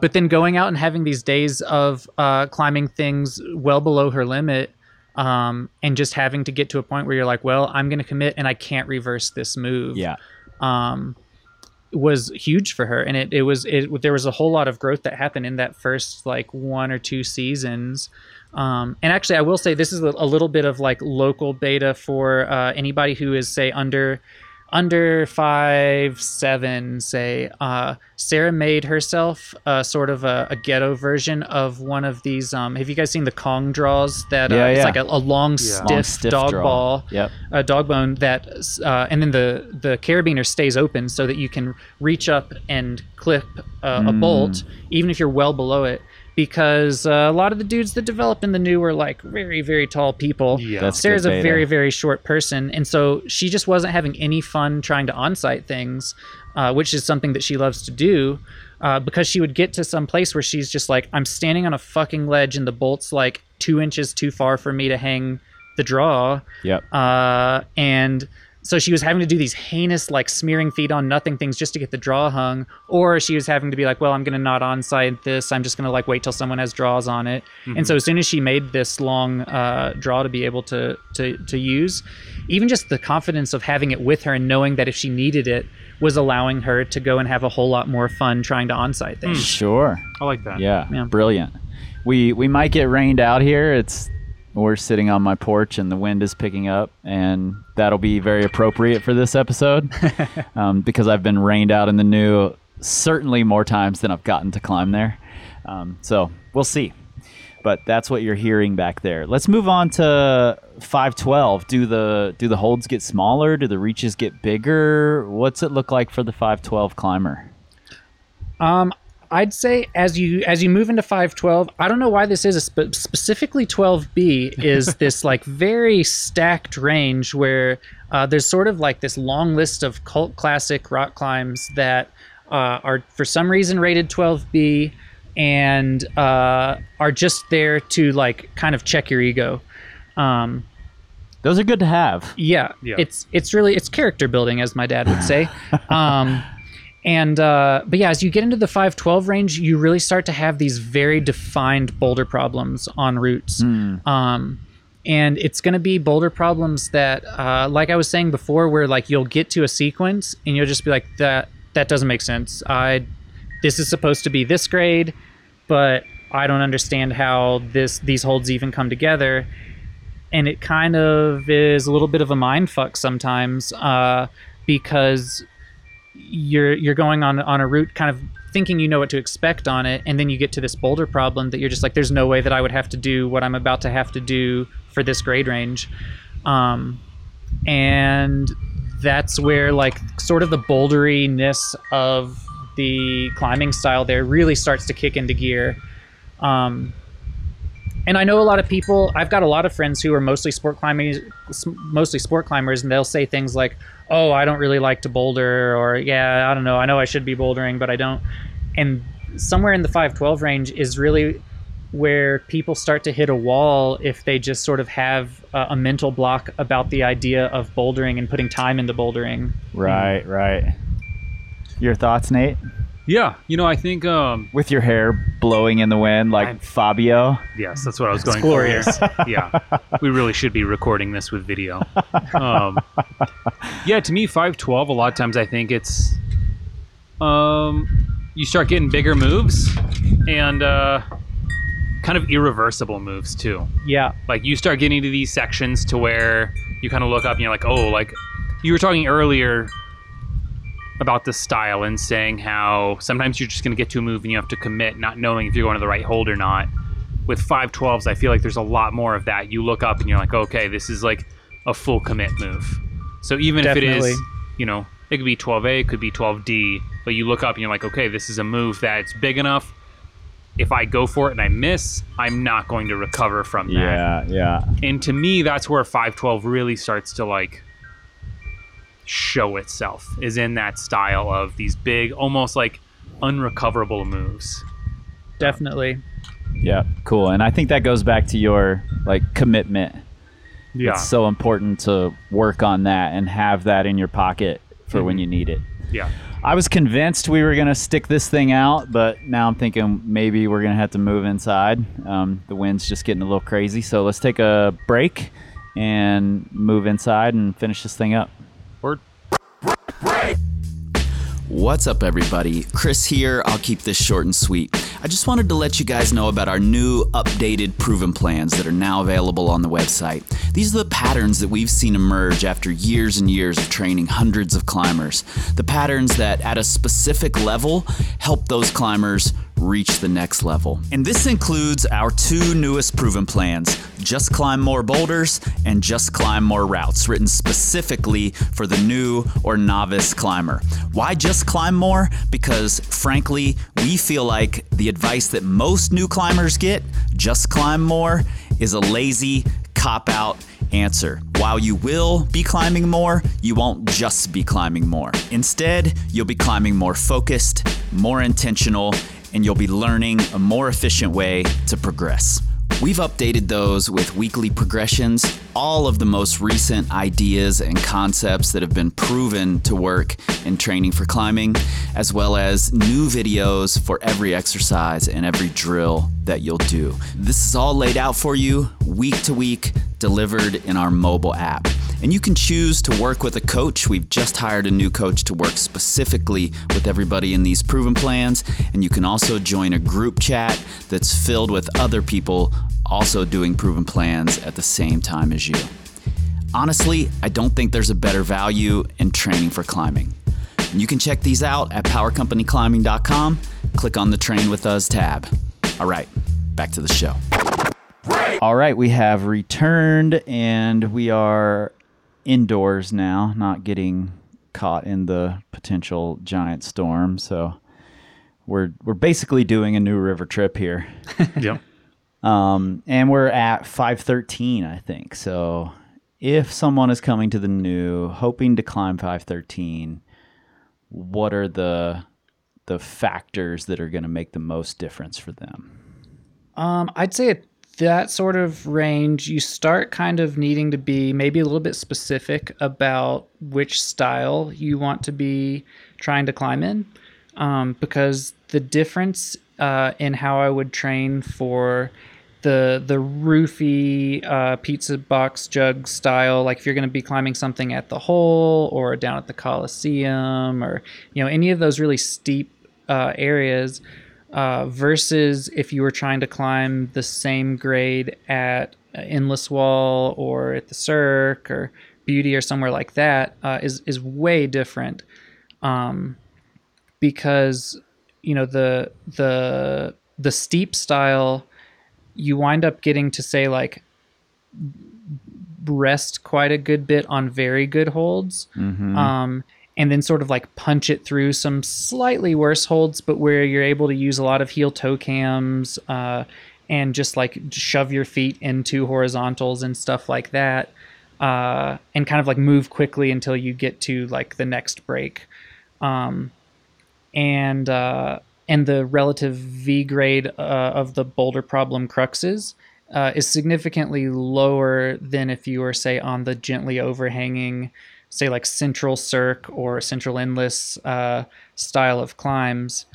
but then going out and having these days of uh, climbing things well below her limit, um, and just having to get to a point where you're like, well, I'm going to commit, and I can't reverse this move yeah um, was huge for her, and it it was it there was a whole lot of growth that happened in that first like one or two seasons. Um, and actually, I will say this is a, little bit of like local beta for uh, anybody who is say under under five seven say uh, sarah made herself uh, sort of a, a ghetto version of one of these um, have you guys seen the kong draws that uh, Yeah, it's yeah. like a, a long Yeah. stiff, Long, stiff dog draw. ball yep a dog bone that uh, and then the the carabiner stays open so that you can reach up and clip uh, a Mm. bolt even if you're well below it because uh, a lot of the dudes that develop in the new were like very very tall people. Yeah. That's Sarah's good a beta. very very short person, and so she just wasn't having any fun trying to on-site things, uh, which is something that she loves to do. Uh, because she would get to some place where she's just like, I'm standing on a fucking ledge, and the bolt's like two inches too far for me to hang the draw Yep. uh, and so she was having to do these heinous like smearing feet on nothing things just to get the draw hung or she was having to be like well i'm gonna not on site this i'm just gonna like wait till someone has draws on it and so as soon as she made this long uh, draw to be able to, to to use even just the confidence of having it with her and knowing that if she needed it was allowing her to go and have a whole lot more fun trying to on-site things Sure. I like that. Yeah, Yeah. brilliant. We we might get rained out here. It's we're sitting on my porch and the wind is picking up, and that'll be very appropriate for this episode um, because I've been rained out in the new certainly more times than I've gotten to climb there. Um, so we'll see. But that's what you're hearing back there. Let's move on to 512. Do the do the holds get smaller? Do the reaches get bigger? What's it look like for the 512 climber? Um, I'd say as you as you move into 512, I don't know why this is, but specifically 12B is this like very stacked range where uh, there's sort of like this long list of cult classic rock climbs that uh, are for some reason rated 12B and uh, are just there to like kind of check your ego. Um, Those are good to have. yeah, Yeah. it's it's really it's character building, as my dad would say. um, and uh, but yeah, as you get into the five twelve range, you really start to have these very defined boulder problems on routes. Um, and it's going to be boulder problems that, uh, like I was saying before, where like you'll get to a sequence and you'll just be like, that that doesn't make sense. I this is supposed to be this grade, but I don't understand how this these holds even come together and it kind of is a little bit of a mind fuck sometimes uh, because you're you're going on on a route kind of thinking you know what to expect on it and then you get to this boulder problem that you're just like there's no way that I would have to do what I'm about to have to do for this grade range um, and that's where like sort of the boulderiness of the climbing style there really starts to kick into gear um, and I know a lot of people. I've got a lot of friends who are mostly sport climbers, mostly sport climbers, and they'll say things like, "Oh, I don't really like to boulder," or "Yeah, I don't know. I know I should be bouldering, but I don't." And somewhere in the 512 range is really where people start to hit a wall if they just sort of have a, a mental block about the idea of bouldering and putting time into bouldering. Right, right. Your thoughts, Nate? Yeah, you know, I think um With your hair blowing in the wind like I'm- Fabio. yes, that's what I was going glorious. for. here. yeah, we really should be recording this with video. Um, yeah, to me, five twelve. A lot of times, I think it's um, you start getting bigger moves and uh, kind of irreversible moves too. Yeah, Like you start getting to these sections to where you kind of look up and you're like, oh, like you were talking earlier about the style and saying how sometimes you're just going to get to a move and you have to commit, not knowing if you're going to the right hold or not. With 512s, I feel like there's a lot more of that. You look up and you're like, okay, this is like a full commit move. So even if it is, you know, it could be 12A, it could be 12D, but you look up and you're like, okay, this is a move that's big enough. If I go for it and I miss, I'm not going to recover from that Yeah, yeah. and to me that's where 512 really starts to like show itself is in that style of these big almost like unrecoverable moves definitely. Yeah, cool. And I think that goes back to your like commitment. yeah It's so important to work on that and have that in your pocket for when you need it. yeah I was convinced we were gonna stick this thing out, but now I'm thinking maybe we're gonna have to move inside. Um, the wind's just getting a little crazy, so let's take a break and move inside and finish this thing up. Word. What's up, everybody? Chris here. I'll keep this short and sweet. I just wanted to let you guys know about our new updated proven plans that are now available on the website. These are the patterns that we've seen emerge after years and years of training hundreds of climbers. The patterns that, at a specific level, help those climbers reach the next level. And this includes our two newest proven plans Just Climb More Boulders and Just Climb More Routes, written specifically for the new or novice climber. Why just climb more? Because frankly, we feel like the advice that most new climbers get, just climb more, is a lazy cop out answer. While you will be climbing more, you won't just be climbing more. Instead, you'll be climbing more focused, more intentional, and you'll be learning a more efficient way to progress. We've updated those with weekly progressions, all of the most recent ideas and concepts that have been proven to work in training for climbing, as well as new videos for every exercise and every drill that you'll do. This is all laid out for you week to week, delivered in our mobile app. And you can choose to work with a coach. We've just hired a new coach to work specifically with everybody in these proven plans. And you can also join a group chat that's filled with other people also doing proven plans at the same time as you. Honestly, I don't think there's a better value in training for climbing. And you can check these out at powercompanyclimbing.com. Click on the Train with Us tab. All right, back to the show. All right, we have returned and we are indoors now, not getting caught in the potential giant storm. So we're we're basically doing a new river trip here. Yep. Um, and we're at 513, I think. So if someone is coming to the new hoping to climb 513, what are the the factors that are going to make the most difference for them? Um, I'd say at that sort of range, you start kind of needing to be maybe a little bit specific about which style you want to be trying to climb in, um, because the difference uh, in how I would train for the the roofy uh, pizza box jug style, like if you're going to be climbing something at the hole or down at the Coliseum or you know any of those really steep uh, areas uh, versus if you were trying to climb the same grade at uh, Endless Wall or at the Cirque or Beauty or somewhere like that uh, is is way different, um, because you know the the the steep style you wind up getting to say like rest quite a good bit on very good holds. Um, and then sort of like punch it through some slightly worse holds, but where you're able to use a lot of heel toe cams uh, and just like shove your feet into horizontals and stuff like that. Uh, and kind of like move quickly until you get to like the next break. Um, and uh, and the relative V grade uh, of the boulder problem cruxes uh, is significantly lower than if you were say on the gently overhanging, say like Central Cirque or Central Endless uh, style of climbs.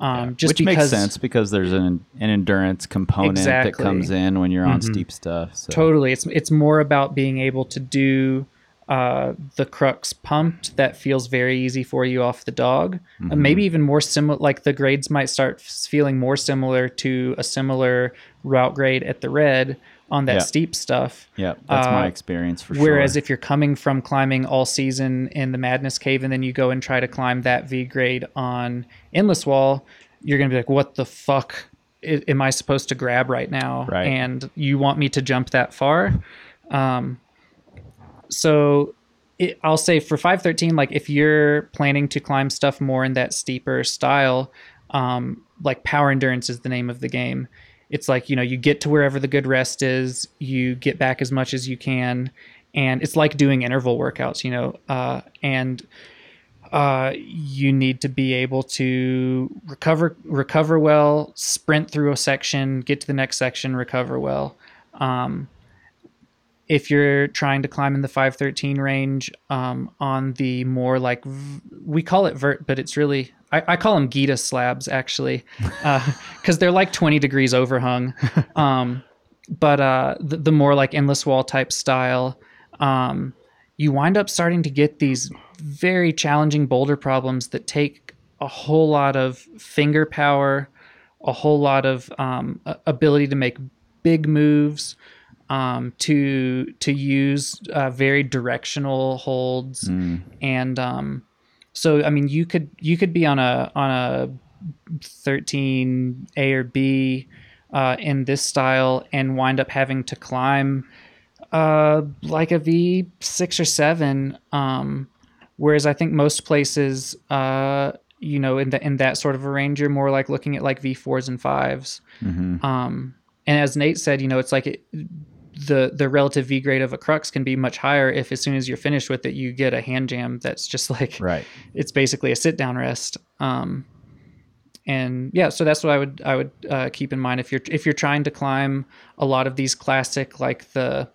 Um, just Which because makes sense because there's an, an endurance component that comes in when you're on Mhm. steep stuff. So. Totally, it's it's more about being able to do uh, the crux pumped that feels very easy for you off the dog. Mm-hmm. Uh, maybe even more similar, like the grades might start feeling more similar to a similar route grade at the red on that Yeah. steep stuff. Yeah, that's my Uh, experience for Whereas sure. Whereas if you're coming from climbing all season in the Madness Cave and then you go and try to climb that V grade on Endless Wall, you're gonna be like, "What the fuck am I supposed to grab right now?" Right. And you want me to jump that far? Um, so it, I'll say for 513, like if you're planning to climb stuff more in that steeper style, um, like power endurance is the name of the game. It's like, you know, you get to wherever the good rest is, you get back as much as you can. And it's like doing interval workouts, you know, uh, and uh, you need to be able to recover recover well, sprint through a section, get to the next section, recover well. Um, if you're trying to climb in the 513 range um, on the more like we call it vert but it's really i, I call them gita slabs actually because they're like 20 degrees overhung. Um, but uh, the, the more like endless wall type style um, you wind up starting to get these very challenging boulder problems that take a whole lot of finger power a whole lot of um, ability to make big moves um, to to use uh, very directional holds and um, so I mean you could you could be on a on a 13 A or B uh, in this style and wind up having to climb uh, like a V6 or 7. Um, whereas I think most places, uh, you know, in, the, in that sort of a range, you're more like looking at like V4s and 5s. Um, and as Nate said, you know, it's like it, the the relative V grade of a crux can be much higher if as soon as you're finished with it, you get a hand jam that's just like Right. it's basically a sit down rest. Um, and yeah, so that's what I would I would uh, keep in mind if you're if you're trying to climb a lot of these classic like the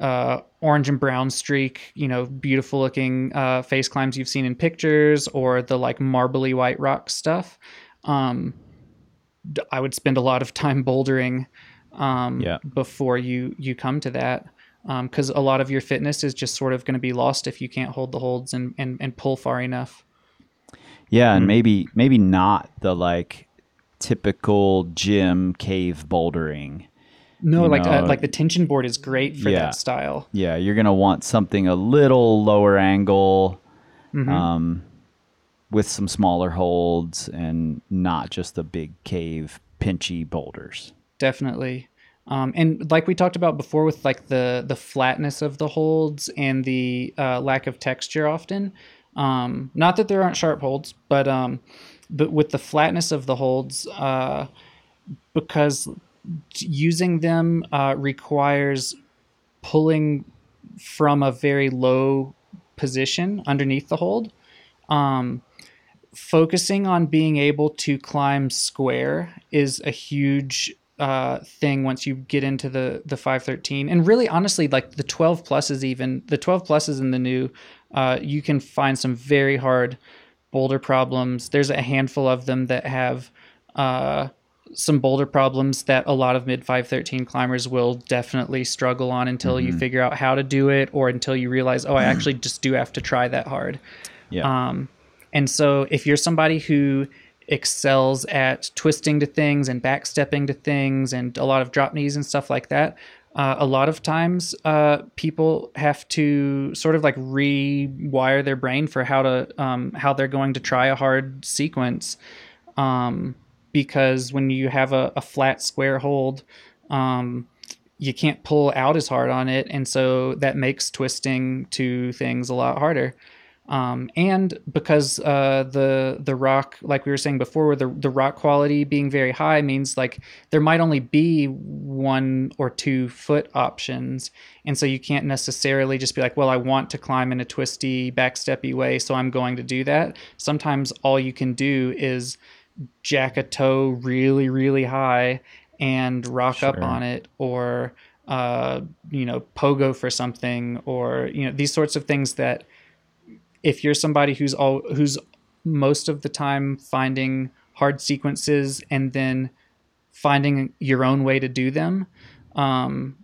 uh, orange and brown streak, you know, beautiful looking uh, face climbs you've seen in pictures, or the like marbly white rock stuff. Um, I would spend a lot of time bouldering um, Yeah. before you you come to that because a lot of your fitness is just sort of going to be lost if you can't hold the holds and, and, and pull far enough. Yeah, and maybe maybe not the like typical gym cave bouldering. No, You like uh, like the tension board is great for yeah. that style. Yeah, you're gonna want something a little lower angle, Mm-hmm. um, with some smaller holds, and not just the big cave pinchy boulders. Definitely. Um, and like we talked about before with like the the flatness of the holds and the uh, lack of texture often um, not that there aren't sharp holds but um, but with the flatness of the holds uh, because using them uh, requires pulling from a very low position underneath the hold. Um, focusing on being able to climb square is a huge uh, thing once you get into the the 513 and really honestly like the 12 pluses even the 12 pluses in the new uh, you can find some very hard boulder problems. There's a handful of them that have uh, some boulder problems that a lot of mid 513 climbers will definitely struggle on until you figure out how to do it or until you realize oh i actually just do have to try that hard. Yeah, um, and so if you're somebody who excels at twisting to things and backstepping to things and a lot of drop knees and stuff like that, uh, a lot of times uh, people have to sort of like rewire their brain for how to um, how they're going to try a hard sequence um, because when you have a, a flat square hold um, you can't pull out as hard on it and so that makes twisting to things a lot harder um, and because uh, the the rock, like we were saying before, the the rock quality being very high means like there might only be one or two foot options, and so you can't necessarily just be like, well, I want to climb in a twisty, backsteppy way, so I'm going to do that. Sometimes all you can do is jack a toe really, really high and rock up on it, or uh, you know, pogo for something, or you know, these sorts of things that if you're somebody who's all who's most of the time finding hard sequences and then finding your own way to do them um,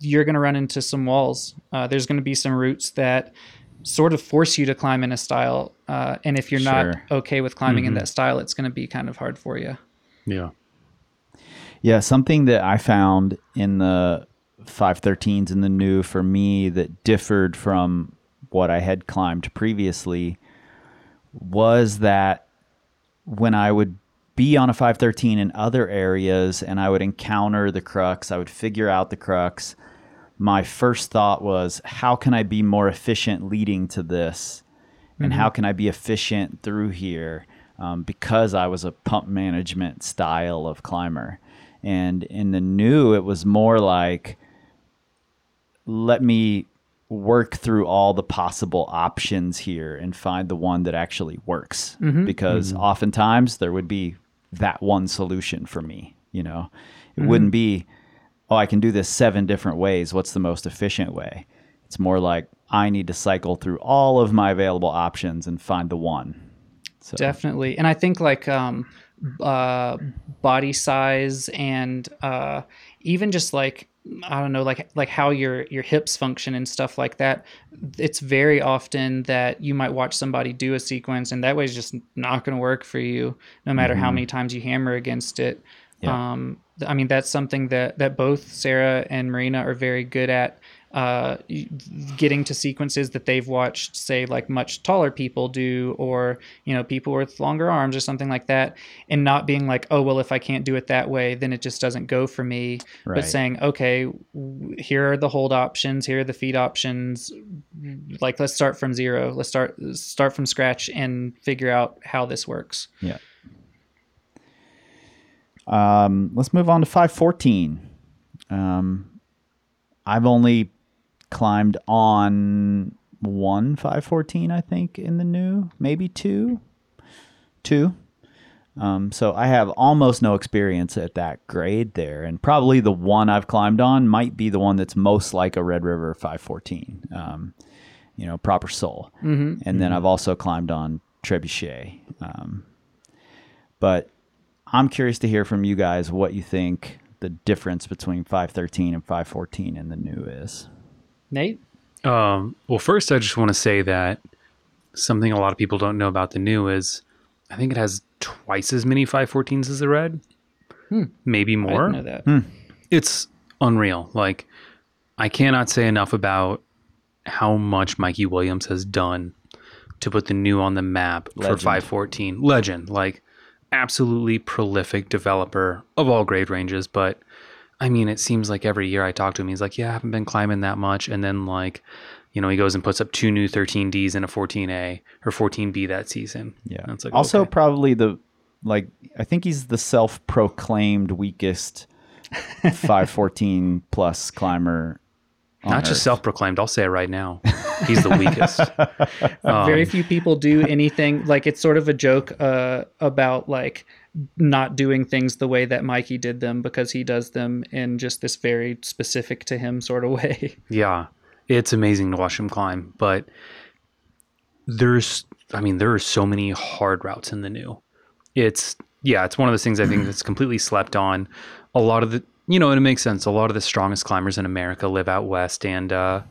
you're going to run into some walls. Uh, there's going to be some routes that sort of force you to climb in a style uh, and if you're not okay with climbing in that style it's going to be kind of hard for you Yeah. Yeah, something that I found in the 513s in the new for me that differed from what I had climbed previously was that when I would be on a 513 in other areas and I would encounter the crux, I would figure out the crux. My first thought was, how can I be more efficient leading to this? And how can I be efficient through here? Um, because I was a pump management style of climber. And in the new, it was more like, let me work through all the possible options here and find the one that actually works. Because oftentimes there would be that one solution for me. You know, it wouldn't be, oh, I can do this seven different ways. What's the most efficient way? It's more like I need to cycle through all of my available options and find the one. So, definitely and i think like um uh body size and uh even just like i don't know like like how your your hips function and stuff like that. It's very often that you might watch somebody do a sequence and that way is just not going to work for you no matter how many times you hammer against it. Yeah. um I mean that's something that that both Sarah and Marina are very good at uh, getting to sequences that they've watched, say, like much taller people do, or you know, people with longer arms or something like that, and not being like, oh well, if I can't do it that way, then it just doesn't go for me. Right. But saying, okay, w- here are the hold options, here are the feed options. Like, let's start from zero. Let's start start from scratch and figure out how this works. Yeah. Um, let's move on to 514. Um, I've only climbed on one 514, I think, in the new, maybe two. Two. Um, so I have almost no experience at that grade there, and probably the one I've climbed on might be the one that's most like a Red River 514. Um, you know, proper soul. Mm-hmm. And then I've also climbed on Trebuchet. Um, but I'm curious to hear from you guys what you think the difference between 513 and 514 in the new is. Nate, Um, well, first, I just want to say that something a lot of people don't know about the new is I think it has twice as many 514s as the red, maybe I more. didn't know that. It's unreal. Like, I cannot say enough about how much Mikey Williams has done to put the new on the map Legend. for 514. Legend. Like, absolutely prolific developer of all grade ranges. But I mean, it seems like every year I talk to him, he's like, Yeah, I haven't been climbing that much. And then, like, you know, he goes and puts up two new 13Ds and a 14A or 14B that season. Yeah. And it's like, also, okay. probably the, like, I think he's the self proclaimed weakest 514 plus climber. on not just self proclaimed, I'll say it right now. He's the weakest. Um, Very few people do anything like it's sort of a joke uh, about like not doing things the way that Mikey did them because he does them in just this very specific to him sort of way. Yeah, it's amazing to watch him climb, but there's, I mean, there are so many hard routes in the new. It's, yeah, it's one of those things I think that's completely slept on. A lot of the, you know, and it makes sense. A lot of the strongest climbers in America live out west, and uh,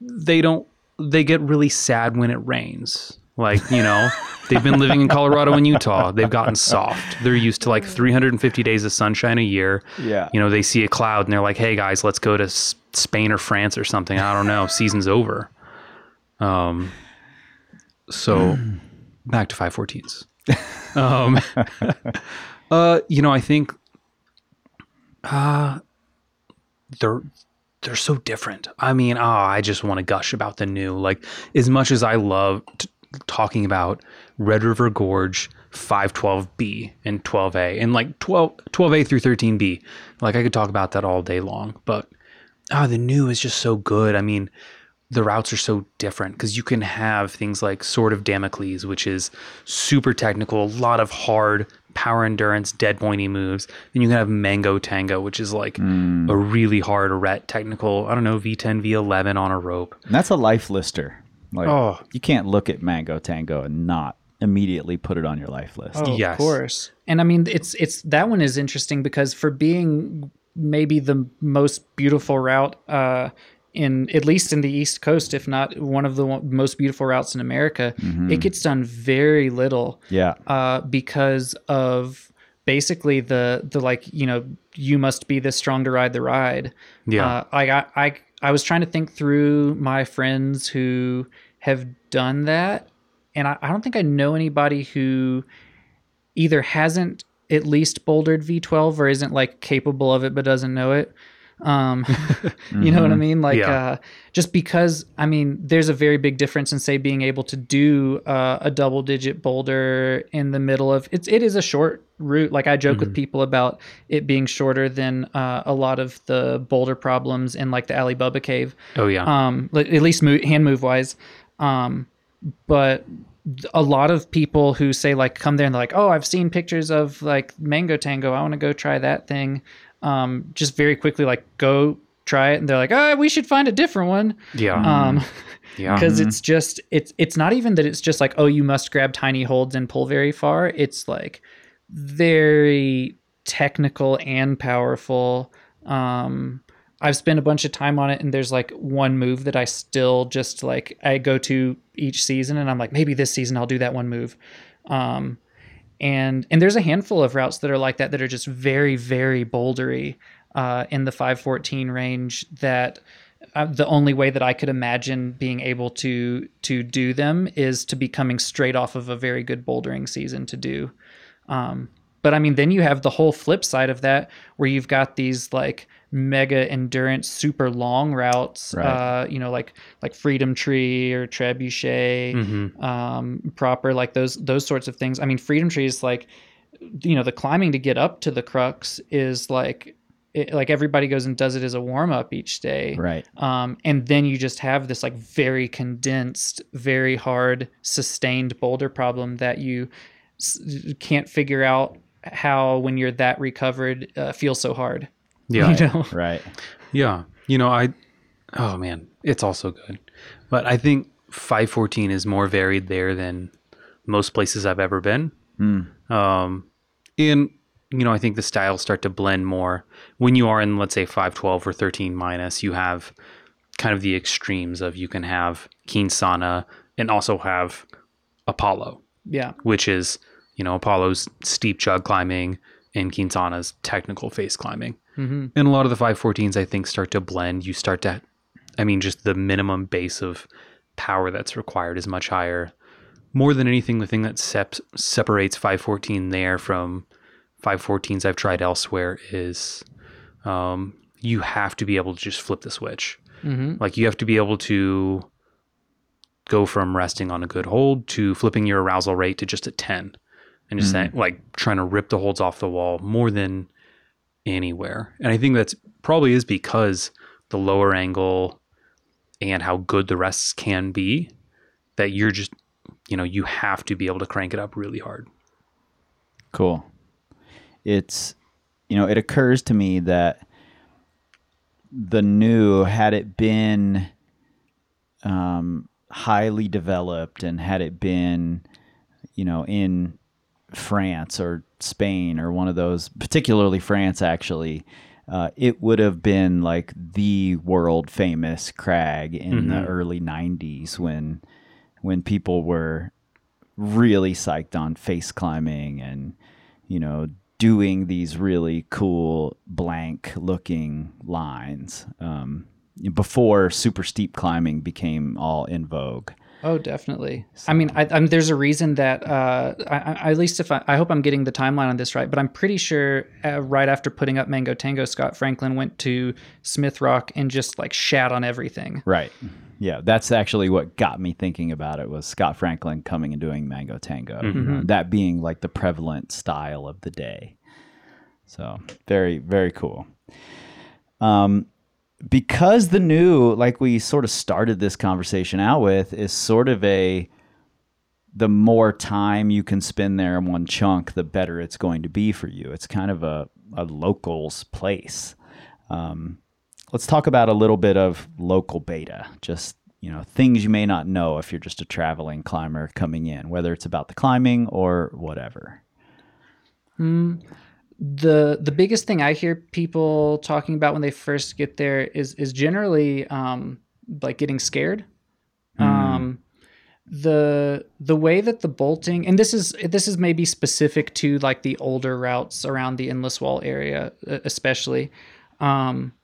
they don't, they get really sad when it rains. Like, you know, they've been living in Colorado and Utah. They've gotten soft. They're used to like 350 days of sunshine a year Yeah. you know, they see a cloud and they're like, "Hey guys, let's go to S- Spain or France or something." I don't know. Season's over. Um. So, back to five fourteens. Um. uh, you know, I think. Uh, they're they're so different. I mean, ah, I just want to gush about the new. Like, as much as I love t- talking about Red River Gorge 512B and 12A and like 12 12A through 13B. Like I could talk about that all day long, but ah the new is just so good. I mean, the routes are so different because you can have things like Sword of Damocles, which is super technical, a lot of hard power endurance, dead pointy moves. Then you can have Mango Tango, which is like a really hard ret technical, I don't know, V10, V11 on a rope. And that's a life lister. Like, Oh. you can't look at Mango Tango and not immediately put it on your life list. Oh, Yes. of course. And I mean, it's it's that one is interesting because for being maybe the most beautiful route uh, in at least in the East Coast, if not one of the most beautiful routes in America, it gets done very little Yeah. uh, because of basically the the like you know you must be this strong to ride the ride. Yeah. Uh, I, I I I was trying to think through my friends who have done that, and I, I don't think I know anybody who either hasn't at least bouldered V12 or isn't like capable of it but doesn't know it. Um, you know what I mean? Like, Yeah. uh, just because, I mean, there's a very big difference in say being able to do uh, a double digit boulder in the middle of it's, it is a short route. Like I joke with people about it being shorter than uh, a lot of the boulder problems in like the Alibaba cave Oh yeah. um at least move, hand move wise um but a lot of people who say like come there and they're like oh i've seen pictures of like mango tango. I want to go try that thing. Um just very quickly like go try it and they're like oh we should find a different one. Yeah. um yeah. because it's just it's it's not even that it's just like oh you must grab tiny holds and pull very far. It's like very technical and powerful. Um i've spent a bunch of time on it and there's like one move that i still just like i go to each season and i'm like maybe this season i'll do that one move um and and there's a handful of routes that are like that that are just very very bouldery uh, in the 514 range that uh, the only way that I could imagine being able to to do them is to be coming straight off of a very good bouldering season to do. Um, but I mean, then you have the whole flip side of that, where you've got these like mega endurance, super long routes. Right. Uh, you know, like like Freedom Tree or Trebuchet, Mhm. um, proper, like those those sorts of things. I mean, Freedom Tree is like, you know, the climbing to get up to the crux is like. It, like everybody goes and does it as a warm up each day, Right. um, and then you just have this like very condensed, very hard, sustained boulder problem that you s- can't figure out how when you're that recovered uh, feels so hard. Yeah. You know? Right. Yeah. You know, I oh man, it's also good. But I think 514 is more varied there than most places I've ever been. Um and you know, I think the styles start to blend more when you are in let's say 512 or 13 minus, you have kind of the extremes of you can have Keen Sauna and also have Apollo, Yeah. which is, you know, Apollo's steep jug climbing Keen Sauna's technical face climbing. hmm And a lot of the 514s, I think, start to blend. You start to, I mean, just the minimum base of power that's required is much higher. More than anything, the thing that sep- separates 514 there from 514s I've tried elsewhere is um, you have to be able to just flip the switch. hmm Like you have to be able to go from resting on a good hold to flipping your arousal rate to just a 10 and just saying, like trying to rip the holds off the wall more than anywhere. And I think that's probably is because the lower angle and how good the rests can be that you're just, you know, you have to be able to crank it up really hard. Cool. It's, you know, it occurs to me that the new, had it been um, highly developed and had it been, you know, in France or Spain or one of those, particularly France, actually, uh, it would have been like the world famous crag in the early 90s when when people were really psyched on face climbing and you know doing these really cool blank looking lines um, before super steep climbing became all in vogue Oh, definitely. I mean, I, I'm, there's a reason that, uh, I, I, at least if I, I hope I'm getting the timeline on this right, but I'm pretty sure uh, right after putting up Mango Tango, Scott Franklin went to Smith Rock and just like shat on everything. right. Yeah that's actually what got me thinking about it was scott franklin coming and doing mango tango. You know, that being like the prevalent style of the day. So very very cool. Um because the new like we sort of started this conversation out with is sort of a the more time you can spend there in one chunk the better it's going to be for you. It's kind of a, a locals place. Um, let's talk about a little bit of local beta. Just you know things you may not know if you're just a traveling climber coming in whether it's about the climbing or whatever the the biggest thing I hear people talking about when they first get there is is generally um, like getting scared. Um, the the way that the bolting and this is this is maybe specific to like the older routes around the endless wall area especially um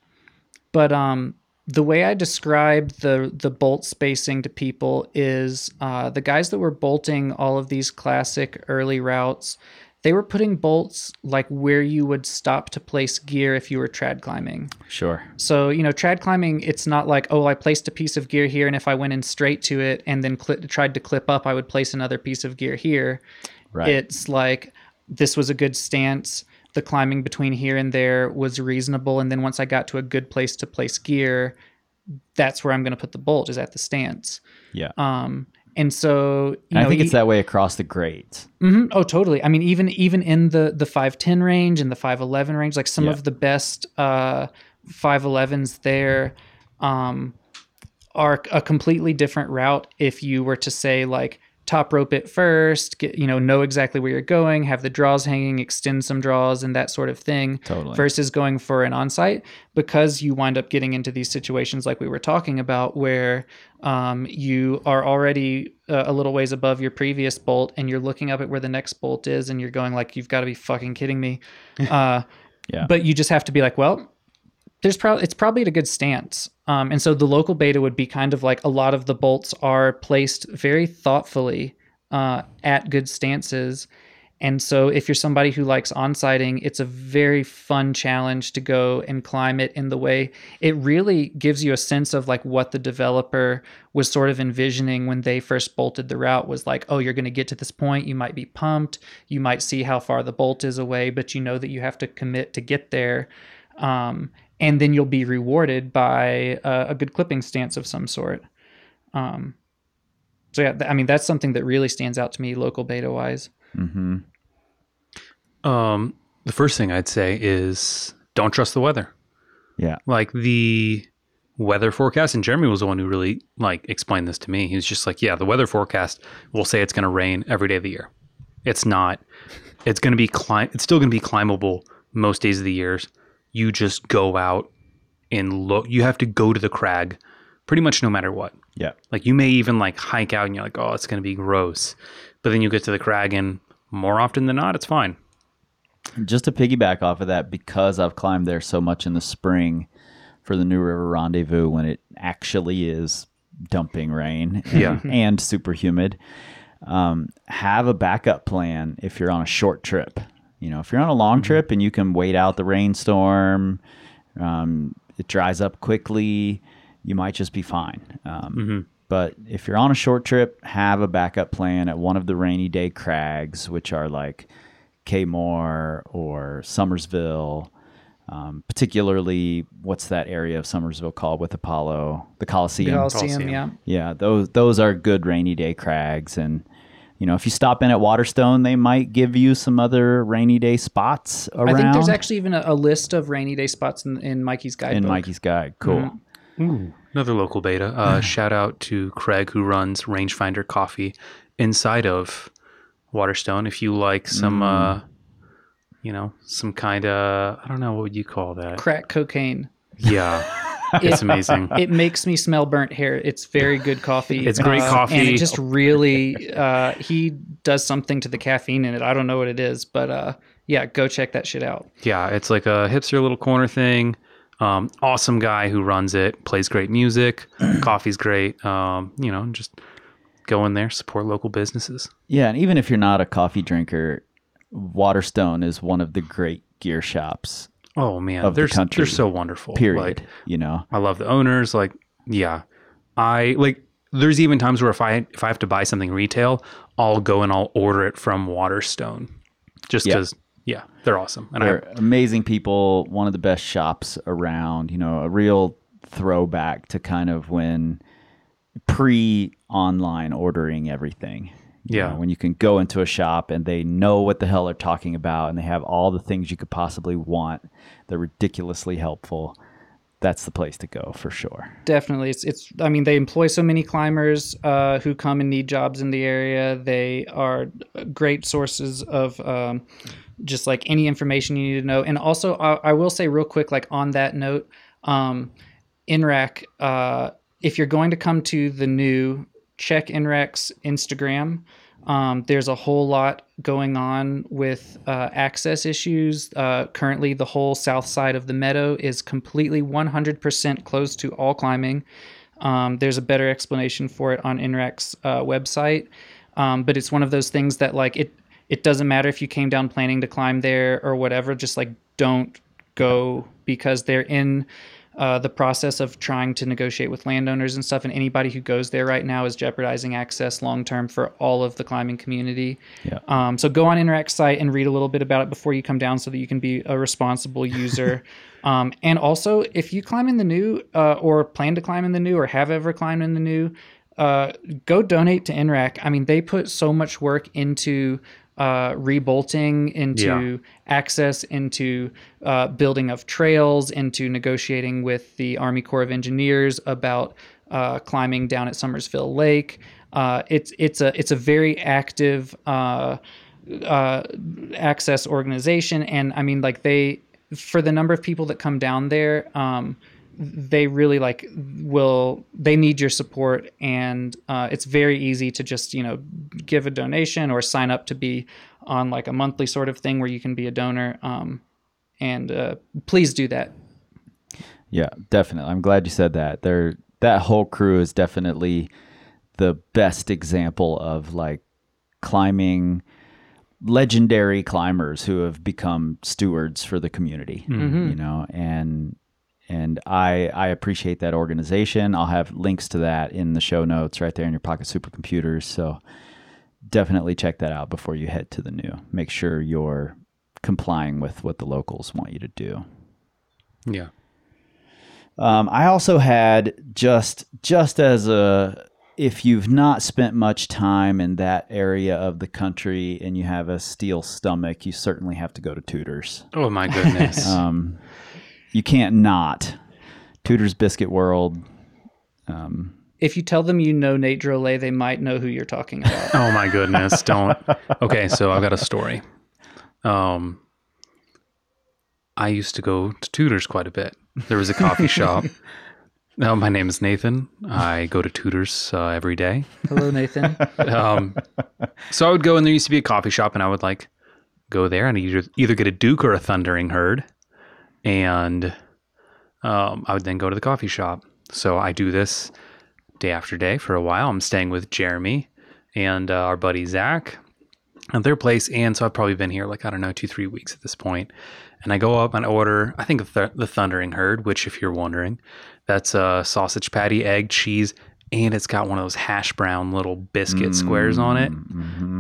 but um the way I describe the the bolt spacing to people is uh, the guys that were bolting all of these classic early routes they were putting bolts like where you would stop to place gear if you were trad climbing sure so, you know, trad climbing, it's not like, oh, I placed a piece of gear here, and if I went in straight to it and then cli tried to clip up, I would place another piece of gear here. right It's like, this was a good stance. The climbing between here and there was reasonable. And then once I got to a good place to place gear, that's where I'm going to put the bolt, is at the stance. yeah Um, and so, you And know, i think it's that way across the grades hmm Oh, totally. I mean, even even in the the five ten range and the five eleven range, like some Yeah. of the best uh, five elevens there um, are a completely different route. If you were to say like top rope it first, get you know know exactly where you're going, have the draws hanging, extend some draws, and that sort of thing. Totally. Versus going for an onsite, because you wind up getting into these situations like we were talking about, where um, you are already uh, a little ways above your previous bolt, and you're looking up at where the next bolt is, and you're going like, "You've got to be fucking kidding me." Uh, Yeah. But you just have to be like, "Well, there's probably it's probably at a good stance. Um, and so the local beta would be kind of like a lot of the bolts are placed very thoughtfully uh, at good stances. And so if you're somebody who likes on-sighting, it's a very fun challenge to go and climb it in the way it really gives you a sense of like what the developer was sort of envisioning when they first bolted the route was like, oh, you're going to get to this point, you might be pumped, you might see how far the bolt is away, but you know that you have to commit to get there. Um, and then you'll be rewarded by a, a good clipping stance of some sort. Um, so yeah, th- I mean that's something that really stands out to me, local beta wise. Mm-hmm. Um, the first thing I'd say is don't trust the weather. Yeah. Like the weather forecast, and Jeremy was the one who really like explained this to me. He was just like, "Yeah, the weather forecast will say it's going to rain every day of the year. It's not. It's going to be climb. It's still going to be climbable most days of the years. You just go out and look. You have to go to the crag, pretty much no matter what. Yeah. Like you may even like hike out and you're like, oh, it's going to be gross, but then you get to the crag and more often than not, it's fine. Just to piggyback off of that, because I've climbed there so much in the spring for the New River Rendezvous when it actually is dumping rain and, Yeah. and super humid, um, have a backup plan if you're on a short trip. You know, if you're on a long trip and you can wait out the rainstorm, um, it dries up quickly, you might just be fine. Um, But if you're on a short trip, have a backup plan at one of the rainy day crags, which are like Kaymoor or Summersville. Um, particularly, what's that area of Summersville called with Apollo? The Coliseum. Coliseum, Coliseum. yeah. Yeah, those those are good rainy day crags, and you know if you stop in at Waterstone, they might give you some other rainy day spots around. I think there's actually even a, a list of rainy day spots in, in Mikey's guidebook. in Mikey's guide. Cool. Mm-hmm. Ooh, another local beta. Uh, shout out to Craig who runs Rangefinder Coffee inside of Waterstone. If you like some, uh, you know, some kind of I don't know what would you call that? Crack cocaine. Yeah, it's amazing. It makes me smell burnt hair. It's very good coffee. It's great Uh, and it just really, uh, he does something to the caffeine in it. I don't know what it is, but uh, yeah, go check that shit out. Yeah, it's like a hipster little corner thing. Um, awesome guy who runs it, plays great music, coffee's great. Um, you know, just go in there, support local businesses. Yeah, and even if you're not a coffee drinker, Waterstone is one of the great gear shops. Oh man, they're country, they're so wonderful. Period. Like, you know. I love the owners. Like, yeah, I like. There's even times where if I if I have to buy something retail, I'll go and I'll order it from Waterstone, just Yeah. because. Yeah, they're awesome, and They're I amazing people, one of the best shops around, you know, a real throwback to kind of when pre online ordering everything. You Yeah. know, when you can go into a shop and they know what the hell they're talking about and they have all the things you could possibly want. They're ridiculously helpful. That's the place to go for sure. Definitely, it's it's. I mean, they employ so many climbers uh, who come and need jobs in the area. They are great sources of um, just like any information you need to know. And also, I, I will say real quick, like on that note, um, NRAC. Uh, if you're going to come to the new, check NRAC's Instagram. Um, there's a whole lot going on with uh, access issues. Uh, currently, the whole south side of the meadow is completely 100% closed to all climbing. Um, there's a better explanation for it on NRAC's uh, website, um, but it's one of those things that like it. It doesn't matter if you came down planning to climb there or whatever. Just like don't go because they're in uh, the process of trying to negotiate with landowners and stuff. And anybody who goes there right now is jeopardizing access long term for all of the climbing community. Yeah. Um, so go on NRAC's site and read a little bit about it before you come down, so that you can be a responsible user. um, and also, if you climb in the new uh, or plan to climb in the new or have ever climbed in the new, uh, go donate to NRAC. I mean, they put so much work into uh, rebolting, into access, into uh, building of trails, into negotiating with the Army Corps of Engineers about uh, climbing down at Summersville Lake. Uh, it's it's a it's a very active uh, uh, access organization, and I mean, like they for the number of people that come down there. Um, they really like will they need your support and uh, it's very easy to just you know give a donation or sign up to be on like a monthly sort of thing where you can be a donor um, and uh, please do that Yeah, definitely. I'm glad you said that. They're that whole crew is definitely the best example of like climbing legendary climbers who have become stewards for the community. You know, and and I I appreciate that organization. I'll have links to that in the show notes right there in your pocket supercomputers. So definitely check that out before you head to the new. Make sure you're complying with what the locals want you to do. Yeah. Um, I also had just just as a if you've not spent much time in that area of the country and you have a steel stomach, you certainly have to go to Tudor's. Oh my goodness. Um, you can't not. Tudor's Biscuit World. Um, If you tell them you know Nate Drolet, they might know who you're talking about. oh my goodness. Don't. Okay, so I've got a story. Um, I used to go to Tudor's quite a bit. There was a coffee shop. Now, my name is Nathan. I go to Tudor's uh, every day. Hello, Nathan. Um, so I would go, and there used to be a coffee shop, and I would like go there and either either get a Duke or a Thundering Herd, and um, I would then go to the coffee shop. So I do this day after day for a while. I'm staying with Jeremy and uh, our buddy Zach at their place, and so I've probably been here like I don't know two three weeks at this point. And I go up and order I think the, the Thundering Herd, which if you're wondering, that's a sausage patty, egg, cheese, and it's got one of those hash brown little biscuit squares on it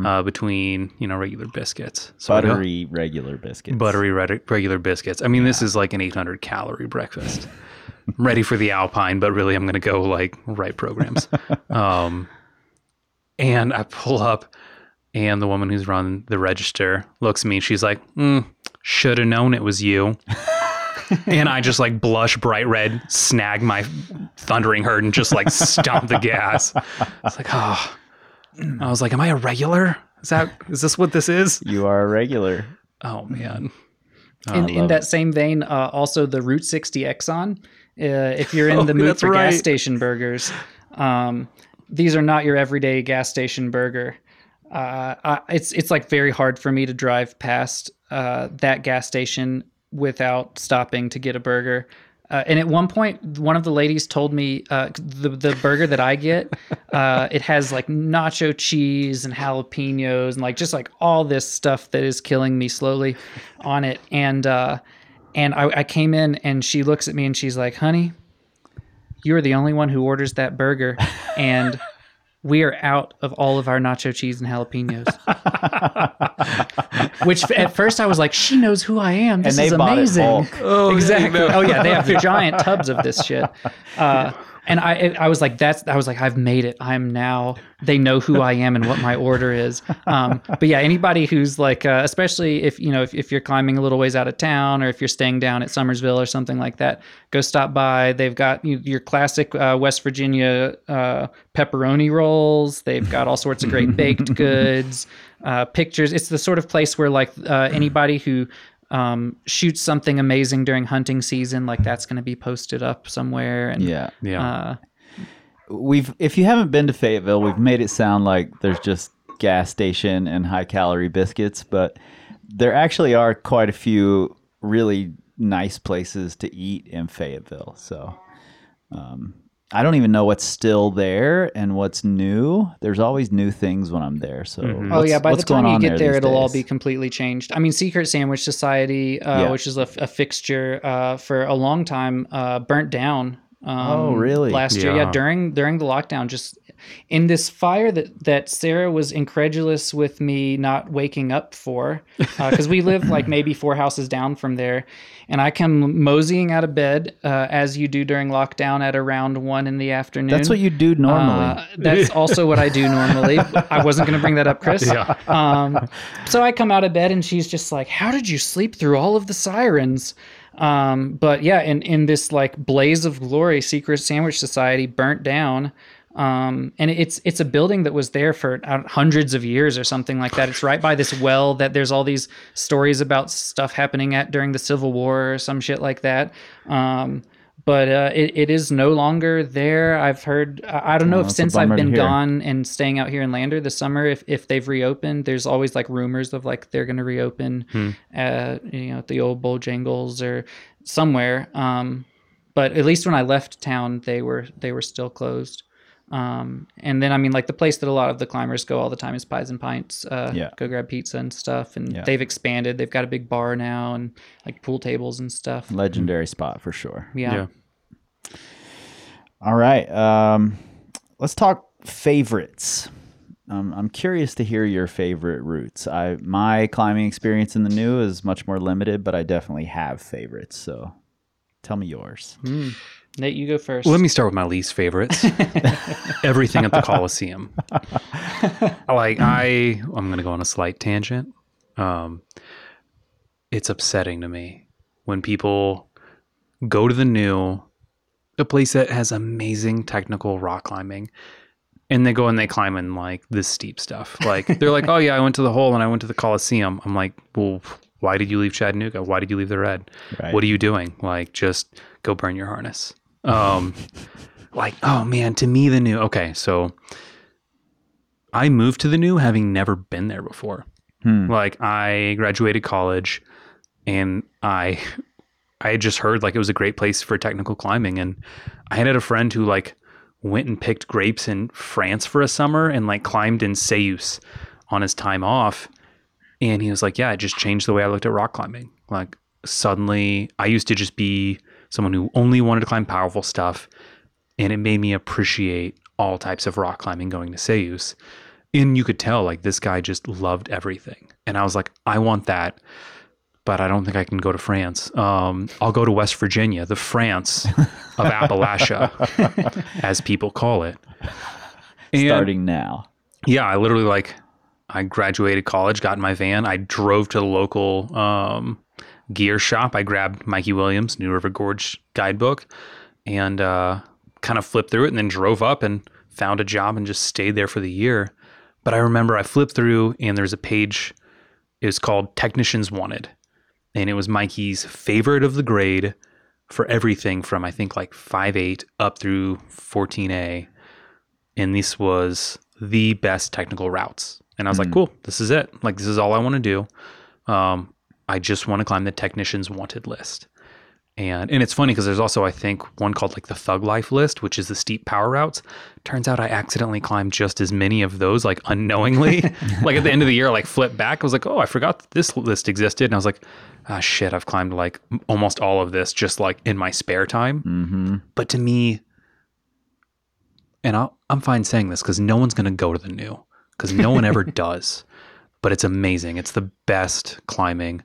uh, between you know regular biscuits. So I go- buttery regular biscuits. buttery red- regular biscuits. I mean, this is like an 800 calorie breakfast. I'm ready for the Alpine, but really, I'm going to go like right programs. um, and I pull up, and the woman who's run the register looks at me. She's like, mm, "Should have known it was you." and I just like blush bright red, snag my thundering herd, and just like stomp the gas. It's like, oh. I was like, "Am I a regular? Is that is this what this is?" You are a regular. Oh man. in, in that same vein, uh, also the Route 60 Exxon. Uh, if you're in Oh, the mood for right. gas station burgers, um, these are not your everyday gas station burger. Uh, I, it's it's like very hard for me to drive past uh, that gas station without stopping to get a burger. Uh, and at one point, one of the ladies told me uh, the the burger that I get, uh, it has like nacho cheese and jalapenos and like just like all this stuff that is killing me slowly on it. And uh, and I, I came in and she looks at me and she's like, "Honey, you are the only one who orders that burger, and we are out of all of our nacho cheese and jalapenos." Which at first I was like, "She knows who I am. This they is bought it amazing." bulk. Oh, exactly. Oh yeah, they have giant tubs of this shit. Uh, and I, I was like, that's, I was like, I've made it. I'm now. They know who I am and what my order is. Um, but yeah, anybody who's like, uh, especially if you know, if, if you're climbing a little ways out of town, or if you're staying down at Summersville or something like that, go stop by. They've got you, your classic uh, West Virginia uh, pepperoni rolls. They've got all sorts of great baked goods, uh, pictures. It's the sort of place where like uh, anybody who um, shoots something amazing during hunting season, like that's going to be posted up somewhere. And Yeah. Yeah. uh, We've if you haven't been to Fayetteville, we've made it sound like there's just gas station and high calorie biscuits, but there actually are quite a few really nice places to eat in Fayetteville. So um, I don't even know what's still there and what's new. There's always new things when I'm there. So Oh yeah, by the what's going time you get there, these it'll all be completely changed. I mean, Secret Sandwich Society, uh, Yeah. which is a, a fixture uh, for a long time, uh, burnt down. Um, Oh, really? Last year, yeah, Yeah. during during the lockdown, just in this fire that that Sarah was incredulous with me not waking up for, because we live like maybe four houses down from there, and I come moseying out of bed uh, as you do during lockdown at around one in the afternoon. That's what you do normally. Uh, that's also what I do normally. I wasn't going to bring that up, Chris. Yeah. Um, so I come out of bed and she's just like, "How did you sleep through all of the sirens?" Um, but yeah, in in this like blaze of glory, Secret Sandwich Society burnt down. Um, and it's it's a building that was there for uh, hundreds of years or something like that. It's right by this well that there's all these stories about stuff happening at during the Civil War or some shit like that. Um, but uh, it, it is no longer there. I've heard. I I don't know Oh, if since I've been gone and staying out here in Lander this summer, if, if they've reopened, there's always like rumors of like they're going to reopen, Hmm. at, you know, at the old Bojangles or somewhere. Um, but at least when I left town, they were they were still closed. Um, and then I mean, like the place that a lot of the climbers go all the time is Pies and Pints. Uh, Yeah. Go grab pizza and stuff, and Yeah. they've expanded. They've got a big bar now and like pool tables and stuff. Legendary spot for sure. Yeah. All right. Um, let's talk favorites. Um, I'm curious to hear your favorite routes. I my climbing experience in the new is much more limited, but I definitely have favorites. So tell me yours. Nate, you go first. Let me start with my least favorites. Everything at the Coliseum. like I, I'm going to go on a slight tangent. Um, it's upsetting to me when people go to the new, a place that has amazing technical rock climbing, and they go and they climb in like this steep stuff. Like they're like, oh yeah, I went to the hole and I went to the Coliseum. I'm like, well, why did you leave Chattanooga? Why did you leave the red? Right. What are you doing? Like, just go burn your harness. Um, like, oh man, to me the new. Okay, so I moved to the new having never been there before. Hmm. Like, I graduated college, and I I had just heard like it was a great place for technical climbing, and I had a friend who like went and picked grapes in France for a summer and like climbed in Céüse on his time off. And he was like, Yeah, it just changed the way I looked at rock climbing. Like, suddenly, I used to just be someone who only wanted to climb powerful stuff. And it made me appreciate all types of rock climbing going to Céüse. And you could tell, like, this guy just loved everything. And I was like, I want that. But I don't think I can go to France. Um, I'll go to West Virginia, the France of Appalachia, as people call it. And- Starting now. yeah, I literally like I graduated college, got in my van, I drove to the local um, gear shop. I grabbed Mikey Williams' New River Gorge guidebook and uh, kind of flipped through it and then drove up and found a job and just stayed there for the year. But I remember I flipped through and there's a page. It was called Technicians Wanted. And it was Mikey's favorite of the grade for everything from I think like 5.8 up through 14A and this was the best technical routes. And I was like, cool, this is it. Like, this is all I want to do. Um, I just want to climb the technicians wanted list. And and it's funny because there's also I think one called like the Thug Life list, which is the steep power routes. Turns out I accidentally climbed just as many of those, like unknowingly. like at the end of the year, I like flipped back. I was like, oh, I forgot that this list existed, and I was like, ah, shit, I've climbed like almost all of this just like in my spare time. Mm-hmm. But to me, and I'll, I'm fine saying this because no one's going to go to the new because no one ever does. But it's amazing. It's the best climbing.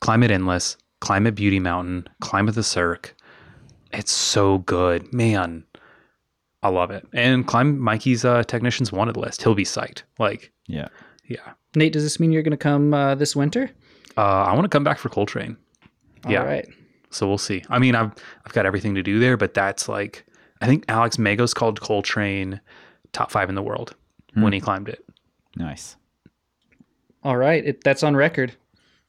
Climb it endless, climb at Beauty Mountain, climb at the Cirque. It's so good. Man, I love it. And climb Mikey's uh, technicians wanted list. He'll be psyched. Like, Yeah. yeah. Nate, does this mean you're going to come uh, this winter? Uh, I want to come back for Coltrane. Yeah. All right. So we'll see. I mean, I've I've got everything to do there, but that's like I think Alex Megos called Coltrane top five in the world when he climbed it. Nice. All right. It, that's on record.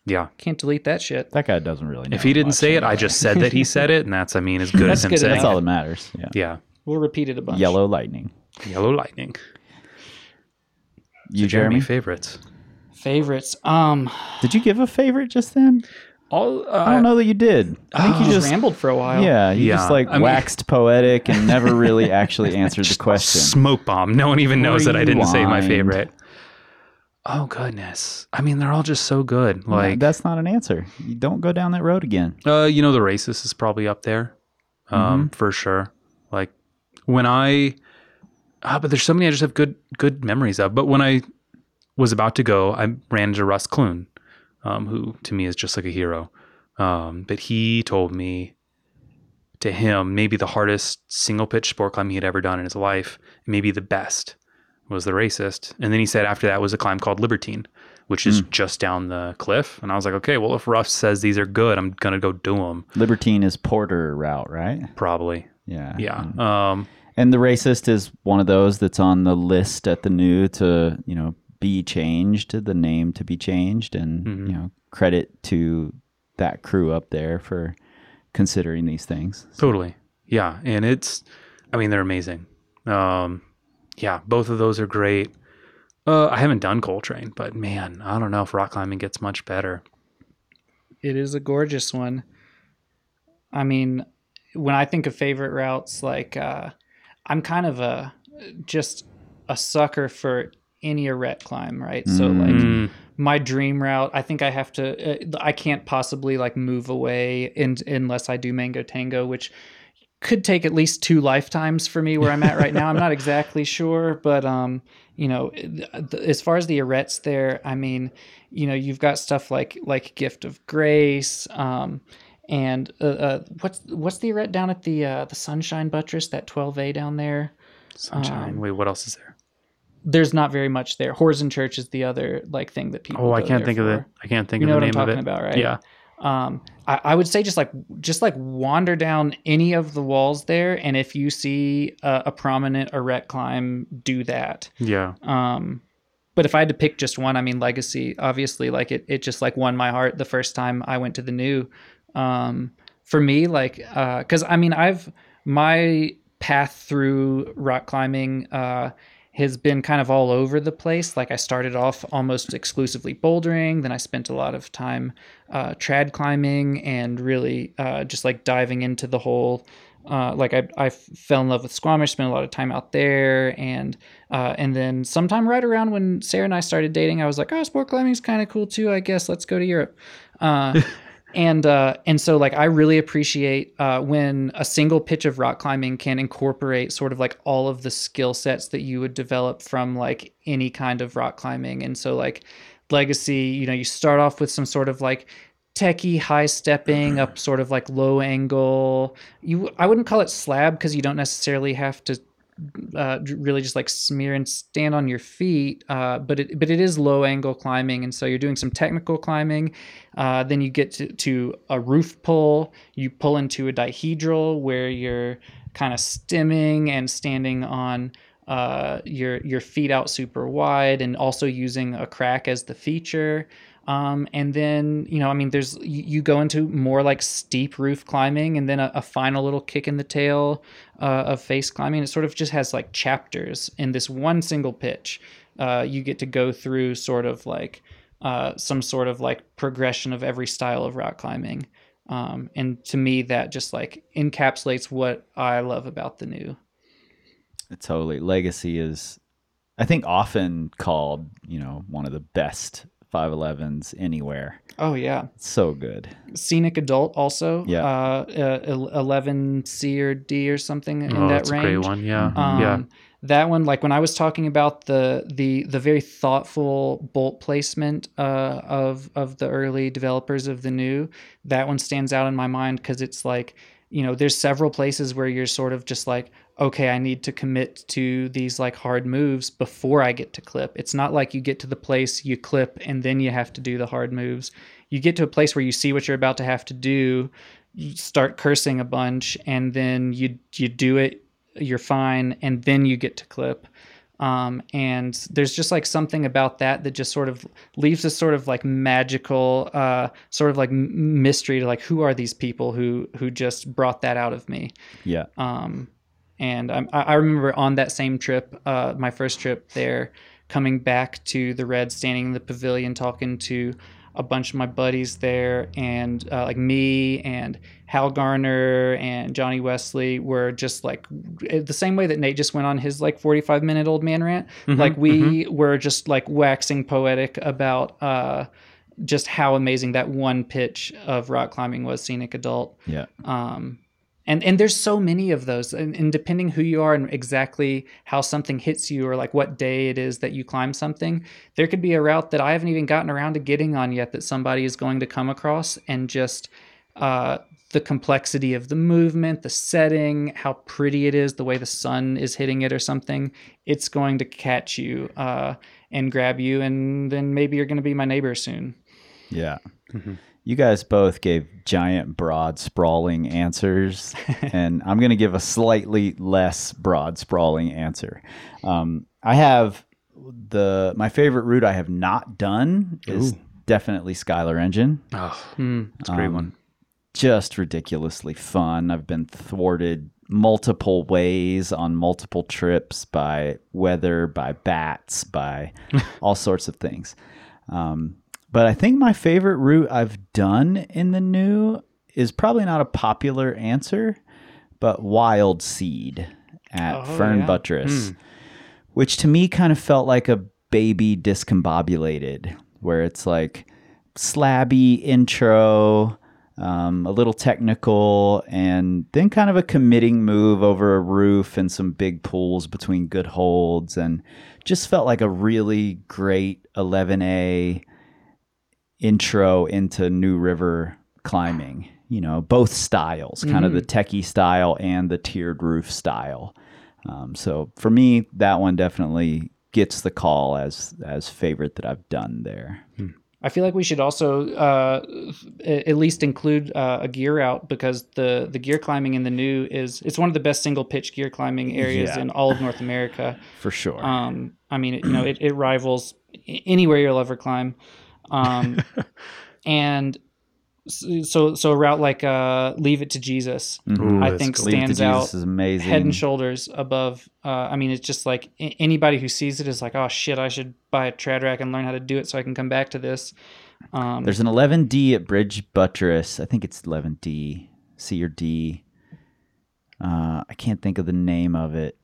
Yeah. Can't delete that shit. That guy doesn't really know. If he didn't much say it, I just said that he said it, and that's I mean as good That's as him good saying That's all that matters. Yeah. Yeah. We'll repeat it a bunch. Yellow lightning. Yellow Lightning. You, Jeremy Jeremy? favorites. Favorites. Um, Did you give a favorite just then? All uh, I don't know that you did. I think you you just just rambled for a while. yeah, you Yeah, just like I mean- waxed poetic and never really actually answered the question. Smoke bomb. No one even knows that I didn't say my favorite. Oh goodness. I mean, they're all just so good. No, Like that's not an answer. You don't go down that road again. Uh, you know, the racist is probably up there, um, for sure. Like when I, ah, but there's so many I just have good good memories of. But when I was about to go, I ran into Russ Clune, um, who to me is just like a hero. Um, but he told me, to him, maybe the hardest single pitch sport climb he had ever done in his life, maybe the best, was the racist. And then he said after that was a climb called Libertine, which is just down the cliff. And I was like, okay, well, if Russ says these are good, I'm gonna go do them. Libertine is Porter route, right? Probably. Yeah. Yeah. Um, And the racist is one of those that's on the list at the new to, you know, be changed, the name to be changed and, Mm-hmm. you know, credit to that crew up there for considering these things. totally. Yeah. And it's, I mean, they're amazing. Um, yeah, both of those are great. Uh, I haven't done Coltrane, but man, I don't know if rock climbing gets much better. It is a gorgeous one. I mean, when I think of favorite routes, like uh, I'm kind of a just a sucker for any arete climb, right? So like Mm. my dream route, I think I have to. Uh, I can't possibly like move away in, unless I do Mango Tango, which could take at least two lifetimes for me where I'm at right now. I'm not exactly sure, but um, you know, th- th- as far as the aretes there, I mean, you know, you've got stuff like like Gift of Grace, um, and uh, uh, what's what's the arete down at the uh, the Sunshine Buttress, that 12A down there? Sunshine. Um, Wait, what else is there? There's not very much there. Horsen Church is the other like thing that people. Oh, I can't think of it. I can't think You know of what the I'm name of talking it. about, right? Yeah. Um I, I would say just like just like wander down any of the walls there and if you see a, a prominent arete climb do that Yeah. um but if i had to pick just one i mean legacy obviously like it, it just like won my heart the first time i went to the new um for me like uh because i mean i've my path through rock climbing uh has been kind of all over the place. Like I started off almost exclusively bouldering, then I spent a lot of time uh, trad climbing and really uh, just like diving into the whole. Uh, like I, I fell in love with Squamish, spent a lot of time out there, and uh, and then sometime right around when Sarah and I started dating, I was like, oh, sport climbing's kind of cool too. I guess let's go to Europe. And uh, and so like I really appreciate uh, when a single pitch of rock climbing can incorporate sort of like all of the skill sets that you would develop from like any kind of rock climbing. And so like legacy, you know, you start off with some sort of like techie high stepping up sort of like low angle you i wouldn't call it slab because you don't necessarily have to uh, really just like smear and stand on your feet. Uh, but it but it is low angle climbing, and so you're doing some technical climbing. Uh, then you get to, to a roof pull. You pull into a dihedral where you're kind of stimming and standing on uh, your your feet out super wide, and also using a crack as the feature. Um, and then you know, I mean, there's you, you go into more like steep roof climbing, and then a, a final little kick in the tail uh, of face climbing. It sort of just has like chapters in this one single pitch. Uh, you get to go through sort of like uh, some sort of like progression of every style of rock climbing. Um, and to me, that just like encapsulates what I love about the new. Totally. Legacy is, I think, often called, you know, one of the best 511s anywhere. Oh yeah, so good. scenic adult also. Yeah. Uh, uh, eleven C or D or something in oh, that that's range. a great one. Yeah. Um, yeah. That one, like when I was talking about the the the very thoughtful bolt placement uh, of of the early developers of the new, that one stands out in my mind because it's like you know there's several places where you're sort of just like okay i need to commit to these like hard moves before i get to clip. It's not like you get to the place you clip and then you have to do the hard moves. You get to a place where you see what you're about to have to do you start cursing a bunch and then you you do it you're fine and then you get to clip. Um, and there's just like something about that that just sort of leaves this sort of like magical uh, sort of like mystery to like who are these people who who just brought that out of me? Yeah. um, and I I remember on that same trip, uh, my first trip there, coming back to the Red, standing in the pavilion, talking to a bunch of my buddies there, and uh, like me and Hal Garner and Johnny Wesley were just like the same way that Nate just went on his like 45 minute old man rant. like we were just like waxing poetic about uh, just how amazing that one pitch of rock climbing was, scenic adult Yeah. um, and and there's so many of those and, and depending who you are and exactly how something hits you or like what day it is that you climb something there could be a route that i haven't even gotten around to getting on yet that somebody is going to come across and just uh, the complexity of the movement the setting how pretty it is the way the sun is hitting it or something it's going to catch you uh, and grab you and then maybe you're going to be my neighbor soon Yeah. Mm-hmm. You guys both gave giant, broad, sprawling answers, and I'm going to give a slightly less broad, sprawling answer. Um, I have the my favorite route I have not done is definitely Skylore Engine. Oh, Hmm. that's a great Um, one. Just ridiculously fun. I've been thwarted multiple ways on multiple trips by weather, by bats, by all sorts of things. Um, but I think my favorite route I've done in the new is probably not a popular answer. but Wild Seed at Oh, Fern yeah. Buttress, which to me kind of felt like a baby discombobulated, where it's like slabby intro, um, a little technical, and then kind of a committing move over a roof and some big pulls between good holds, and just felt like a really great 11A intro into New River climbing. You know, both styles, kind of the techie style and the tiered roof style. Um, so for me, that one definitely gets the call as as favorite that I've done there. I feel like we should also uh, at least include uh, a gear out because the the gear climbing in the new is it's one of the best single pitch gear climbing areas Yeah. in all of North America. For sure. Um, I mean, it, you know, it, it rivals anywhere you'll ever climb. Um, and so so a route like uh, Leave It to Jesus, Mhm. I think cool. Leave It to stands out is amazing. head and shoulders above. Uh, I mean, it's just like anybody who sees it is like, oh shit, I should buy a trad rack and learn how to do it so I can come back to this. Um, There's an 11D at Bridge Buttress. I think it's 11D, C or D. Uh, I can't think of the name of it.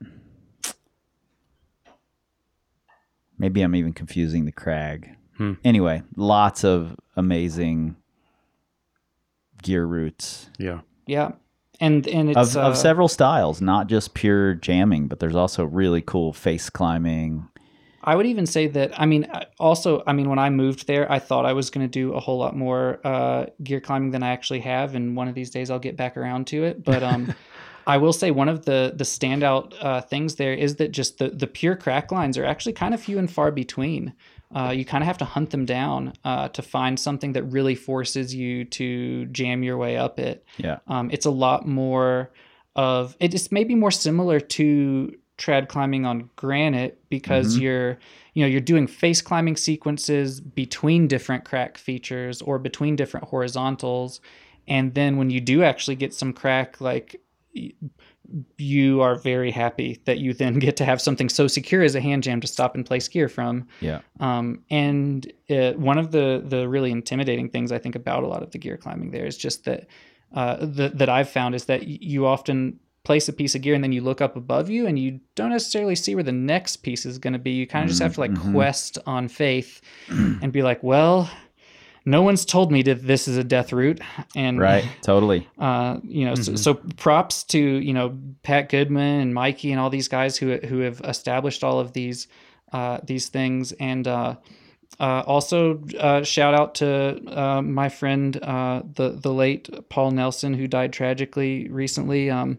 Maybe I'm even confusing the crag. Hmm. Anyway, lots of amazing gear routes Yeah. yeah, and and it's of, uh, of several styles, not just pure jamming, but there's also really cool face climbing. I would even say that. I mean, also, I mean, when I moved there, I thought I was going to do a whole lot more uh, gear climbing than I actually have, and one of these days I'll get back around to it. But um, I will say one of the the standout uh, things there is that just the the pure crack lines are actually kind of few and far between. Uh, you kind of have to hunt them down uh, to find something that really forces you to jam your way up it. Yeah. Um, it's a lot more of it is maybe more similar to trad climbing on granite because you're you know you're doing face climbing sequences between different crack features or between different horizontals and then when you do actually get some crack like you are very happy that you then get to have something so secure as a hand jam to stop and place gear from Yeah. um, and uh one of the the really intimidating things I think about a lot of the gear climbing there is just that uh, the, that I've found is that you often place a piece of gear and then you look up above you and you don't necessarily see where the next piece is going to be. You kind of just have to like quest on faith and be like, well, no one's told me that this is a death route, and Right. Totally. uh, you know, so, so props to you know Pat Goodman and Mikey and all these guys who who have established all of these uh, these things, and uh, uh, also uh, shout out to uh, my friend uh, the the late Paul Nelson who died tragically recently. Um,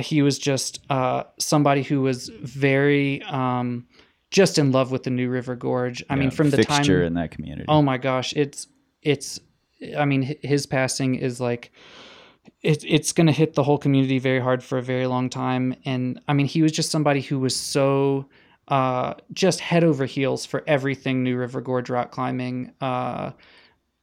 he was just uh, somebody who was very um, just in love with the New River Gorge. I mean, from the time in that community. Oh my gosh, it's it's. I mean, his passing is like it, it's going to hit the whole community very hard for a very long time. And I mean, he was just somebody who was so uh, just head over heels for everything New River Gorge rock climbing. Uh,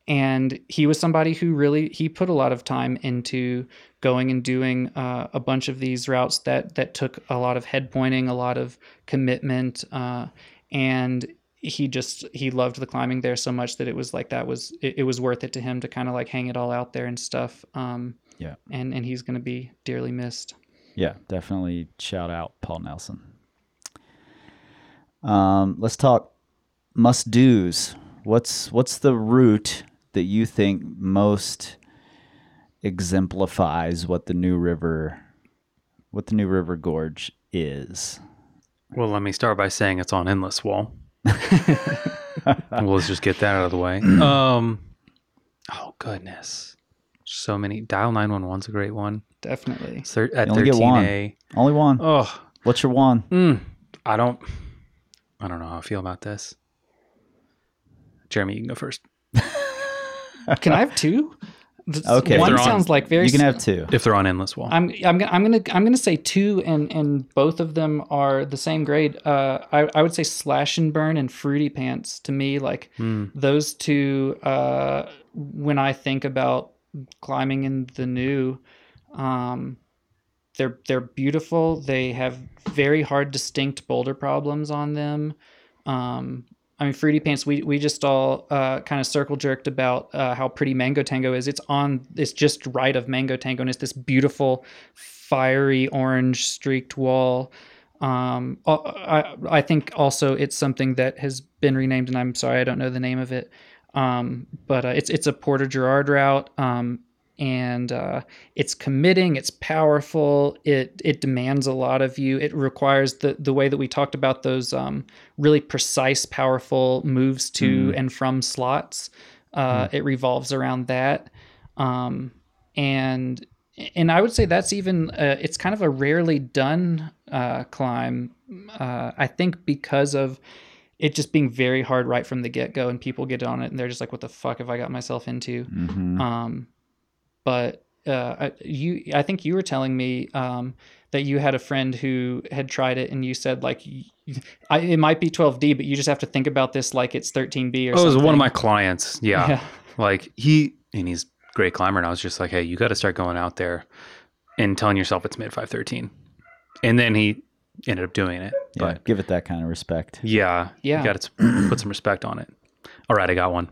and he was somebody who really he put a lot of time into going and doing uh, a bunch of these routes that that took a lot of head pointing, a lot of commitment, uh, and he just he loved the climbing there so much that it was like that was it, it was worth it to him to kind of like hang it all out there and stuff. Um, Yeah. and and he's gonna be dearly missed. Yeah, definitely shout out Paul Nelson. Um, let's talk must do's. What's what's the route that you think most exemplifies what the New River what the New River Gorge is? Well, let me start by saying it's on Endless Wall. well, let's just get that out of the way. Um, oh goodness, so many. Dial nine one one's a great one. Definitely. Thir- at You only get thirteen one. A. Only one. Oh, What's your one? mm, I don't. I don't know how I feel about this. Jeremy, you can go first. Can I have two? Th- Okay. One on- sounds like very. You can s- have two. If they're on Endless Wall, I'm I'm gonna I'm gonna I'm gonna say two, and and both of them are the same grade. Uh, I I would say Slash and Burn and Fruity Pants to me like those two. Uh, when I think about climbing in the new, um, they're they're beautiful. They have very hard, distinct boulder problems on them. Um, I mean, Fruity Pants. We we just all uh, kind of circle jerked about uh, how pretty Mango Tango is. It's on. It's just right of Mango Tango, and it's this beautiful, fiery orange streaked wall. Um, I I think also it's something that has been renamed, and I'm sorry I don't know the name of it. Um, but uh, it's it's a Porter Jarrard route. Um, and uh, it's committing it's powerful it it demands a lot of you it requires the the way that we talked about those um, really precise powerful moves to and from slots uh, it revolves around that um, and and I would say that's even uh, it's kind of a rarely done uh, climb. Uh, I think because of it just being very hard right from the get go, and people get on it and they're just like, "What the fuck have I got myself into?" Mhm. Um, but uh, I- you, I think you were telling me um, that you had a friend who had tried it, and you said like, y- I, "It might be 12D, but you just have to think about this like it's 13B or Oh, it was one of my clients. Yeah. Yeah. Like he, and he's a great climber. And I was just like, hey, you got to start going out there and telling yourself it's mid 513. And then he ended up doing it. Yeah, But give it that kind of respect. yeah, Yeah. you got to put some respect on it. All right, I got one.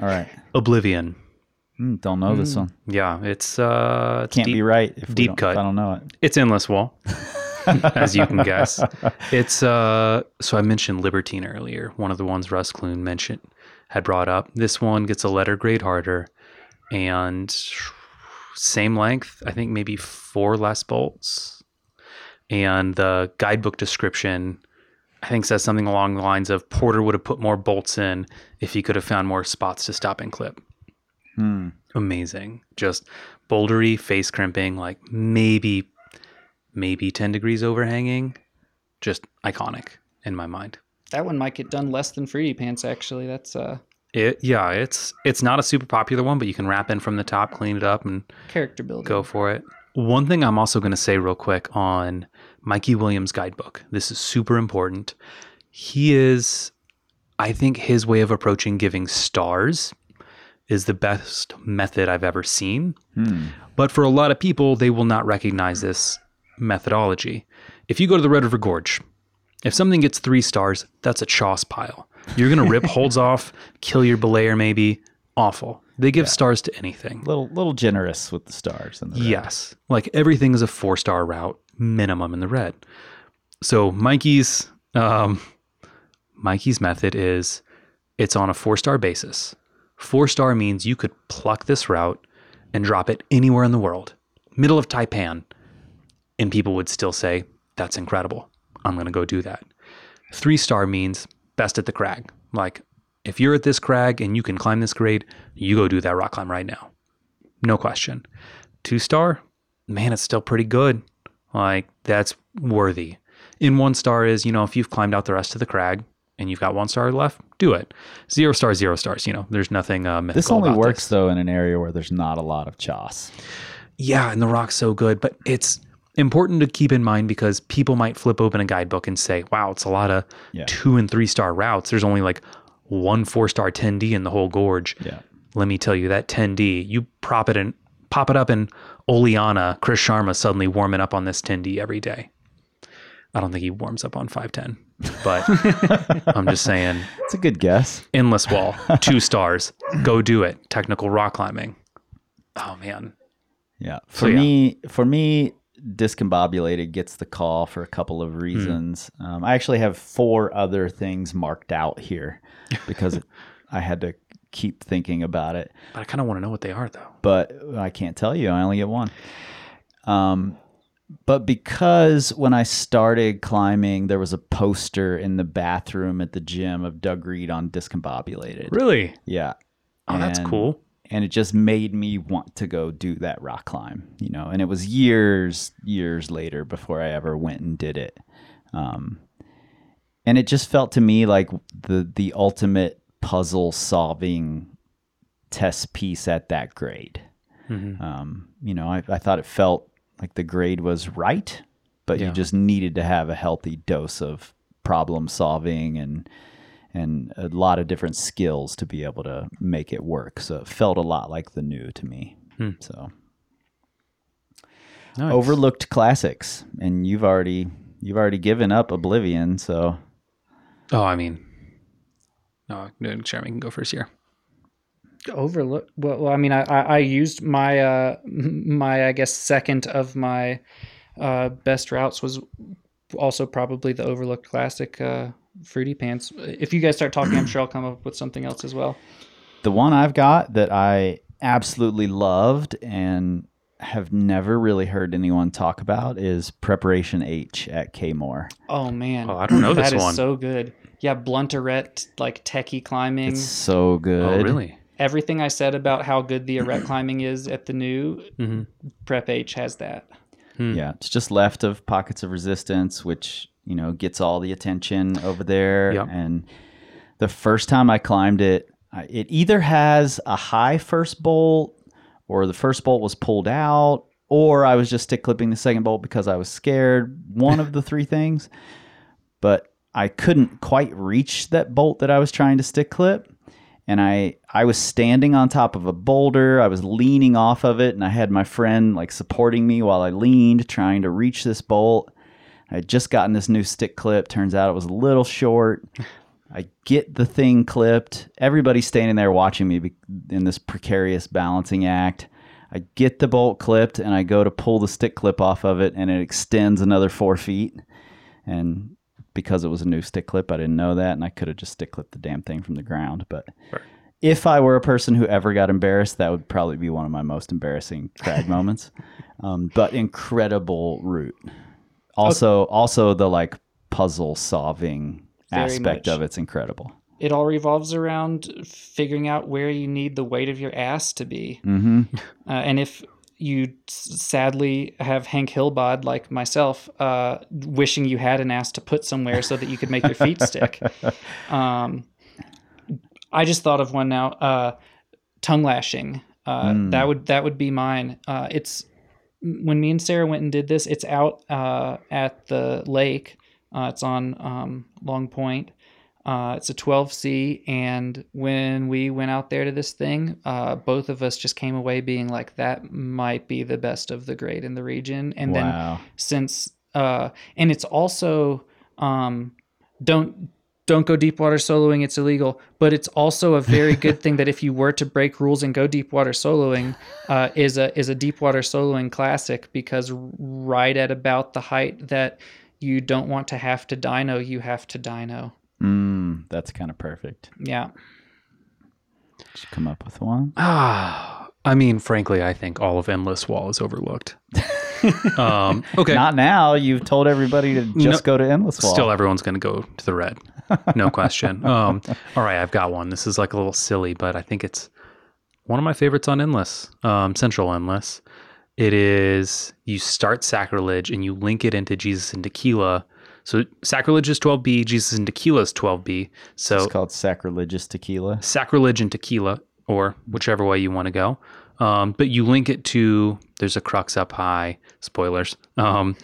All right. Oblivion. Mm, don't know this one. Yeah, it's uh, it's Can't deep, be right if deep cut. If I don't know it. It's endless wall, as you can guess. It's uh. So I mentioned Libertine earlier. One of the ones Russ Clune mentioned had brought up. This one gets a letter grade harder, and same length. I think maybe four less bolts. And the guidebook description, I think, says something along the lines of Porter would have put more bolts in if he could have found more spots to stop and clip Hmm. amazing. Just bouldery, face crimping, like maybe maybe 10 degrees overhanging. Just iconic in my mind. That one might get done less than Fruity Pants. Actually, that's uh, It yeah, it's it's not a super popular one, but you can wrap in from the top, clean it up and character building. go for it. One thing I'm also going to say real quick on Mikey Williams' guidebook. This is super important. He is I think his way of approaching giving stars is the best method I've ever seen. Hmm. But for a lot of people, they will not recognize this methodology. If you go to the Red River Gorge, if something gets three stars, that's a choss pile. You're going to rip holds off, kill your belayer maybe. Awful. They give stars to anything. Little little generous with the stars and the red. Yes. Like everything is a four star route minimum in the red. So Mikey's um, Mikey's method is it's on a four star basis. Four star means you could pluck this route and drop it anywhere in the world, middle of Taipan, and people would still say, That's incredible. I'm going to go do that. Three star means best at the crag. Like, if you're at this crag and you can climb this grade, you go do that rock climb right now. No question. Two star, man, it's still pretty good. Like, that's worthy. In one star is, you know, if you've climbed out the rest of the crag and you've got one star left, do it. Zero stars, zero stars. You know, there's nothing uh, mythical This only works this. though in an area where there's not a lot of choss. Yeah, and the rock's so good, but it's important to keep in mind because people might flip open a guidebook and say, "Wow, it's a lot of Yeah. two and three star routes. There's only like one four star 10D in the whole gorge." Yeah. Let me tell you that 10D, you prop it and pop it up, in Oliana, Chris Sharma suddenly warming up on this 10D every day. I don't think he warms up on 510, but I'm just saying, It's a good guess. endless wall, two stars, go do it. Technical rock climbing. Oh man, Yeah. For yeah. me, for me, discombobulated gets the call for a couple of reasons. Um, I actually have four other things marked out here because I had to keep thinking about it, but I kind of want to know what they are though. but I can't tell you. I only get one. Um, but because when I started climbing, there was a poster in the bathroom at the gym of Doug Reed on discombobulated. Really? Yeah. Oh, that's cool. and it just made me want to go do that rock climb you know and it was years years later before i ever went and did it um, and it just felt to me like the the ultimate puzzle solving test piece at that grade Mhm. um, you know I, I thought it felt like the grade was right but Yeah. you just needed to have a healthy dose of problem solving and and a lot of different skills to be able to make it work. So it felt a lot like the new to me. Hmm. So Nice. overlooked classics, and you've already you've already given up Oblivion. So Oh, I mean, No, no, Jeremy can go first here. Overlook well, well i mean I, I i used my uh my i guess second of my uh best routes was also probably the overlooked classic uh fruity pants if you guys start talking i'm sure i'll come up with something else as well The one I've got that I absolutely loved and have never really heard anyone talk about is Preparation H at Kaymoor. oh man Oh, I don't know this That is one. so good yeah blunterette like techie climbing It's so good. Oh, really? Everything i said about how good the arete climbing is at the new Mhm. prep h has that Yeah, it's just left of Pockets of Resistance, which, you know, gets all the attention over there. Yep. And the first time I climbed it, it either has a high first bolt or the first bolt was pulled out or I was just stick clipping the second bolt because I was scared. One of the three things. But I couldn't quite reach that bolt that I was trying to stick clip. And I, I was standing on top of a boulder. I was leaning off of it, and I had my friend like supporting me while I leaned, trying to reach this bolt. I had just gotten this new stick clip. Turns out it was a little short. I get the thing clipped. Everybody's standing there watching me in this precarious balancing act. I get the bolt clipped and I go to pull the stick clip off of it, and it extends another four feet. And because it was a new stick clip, I didn't know that, and I could have just stick clipped the damn thing from the ground. But Right. if I were a person who ever got embarrassed, that would probably be one of my most embarrassing crag moments. Um, but incredible route. Also, also the like puzzle solving Very aspect much. of it's incredible. it all revolves around figuring out where you need the weight of your ass to be hmm Uh, and if you sadly have Hank Hillbod like myself, uh, wishing you had an ass to put somewhere so that you could make your feet stick. Um, I just thought of one now. Uh, tongue lashing. Uh, That would that would be mine. Uh, it's when me and Sarah went and did this. It's out uh, at the lake. Uh, it's on um, Long Point. Uh, it's a 12C, and when we went out there to this thing, uh, both of us just came away being like, "That might be the best of the grade in the region." And then since, uh, and it's also um, don't don't go deep water soloing; it's illegal. But it's also a very good thing that if you were to break rules and go deep water soloing, uh, is a is a deep water soloing classic because right at about the height that you don't want to have to dyno, you have to dyno. Mm, that's kind of perfect. Yeah. Did you come up with one? Ah, I mean, frankly, I think all of Endless Wall is overlooked. um, okay. Not now. You've told everybody to just go to Endless Wall. Still, everyone's going to go to the red. No question. um, all right, I've got one. This is like a little silly, but I think it's one of my favorites on Endless, um, Central Endless. It is you start Sacrilege and you link it into Jesus and Tequila. So Sacrilege is 12B, Jesus and Tequila is 12B. So it's called Sacrilegious Tequila. sacrilege and tequila, or whichever way you want to go. Um, but you link it to there's a crux up high. Spoilers. Um,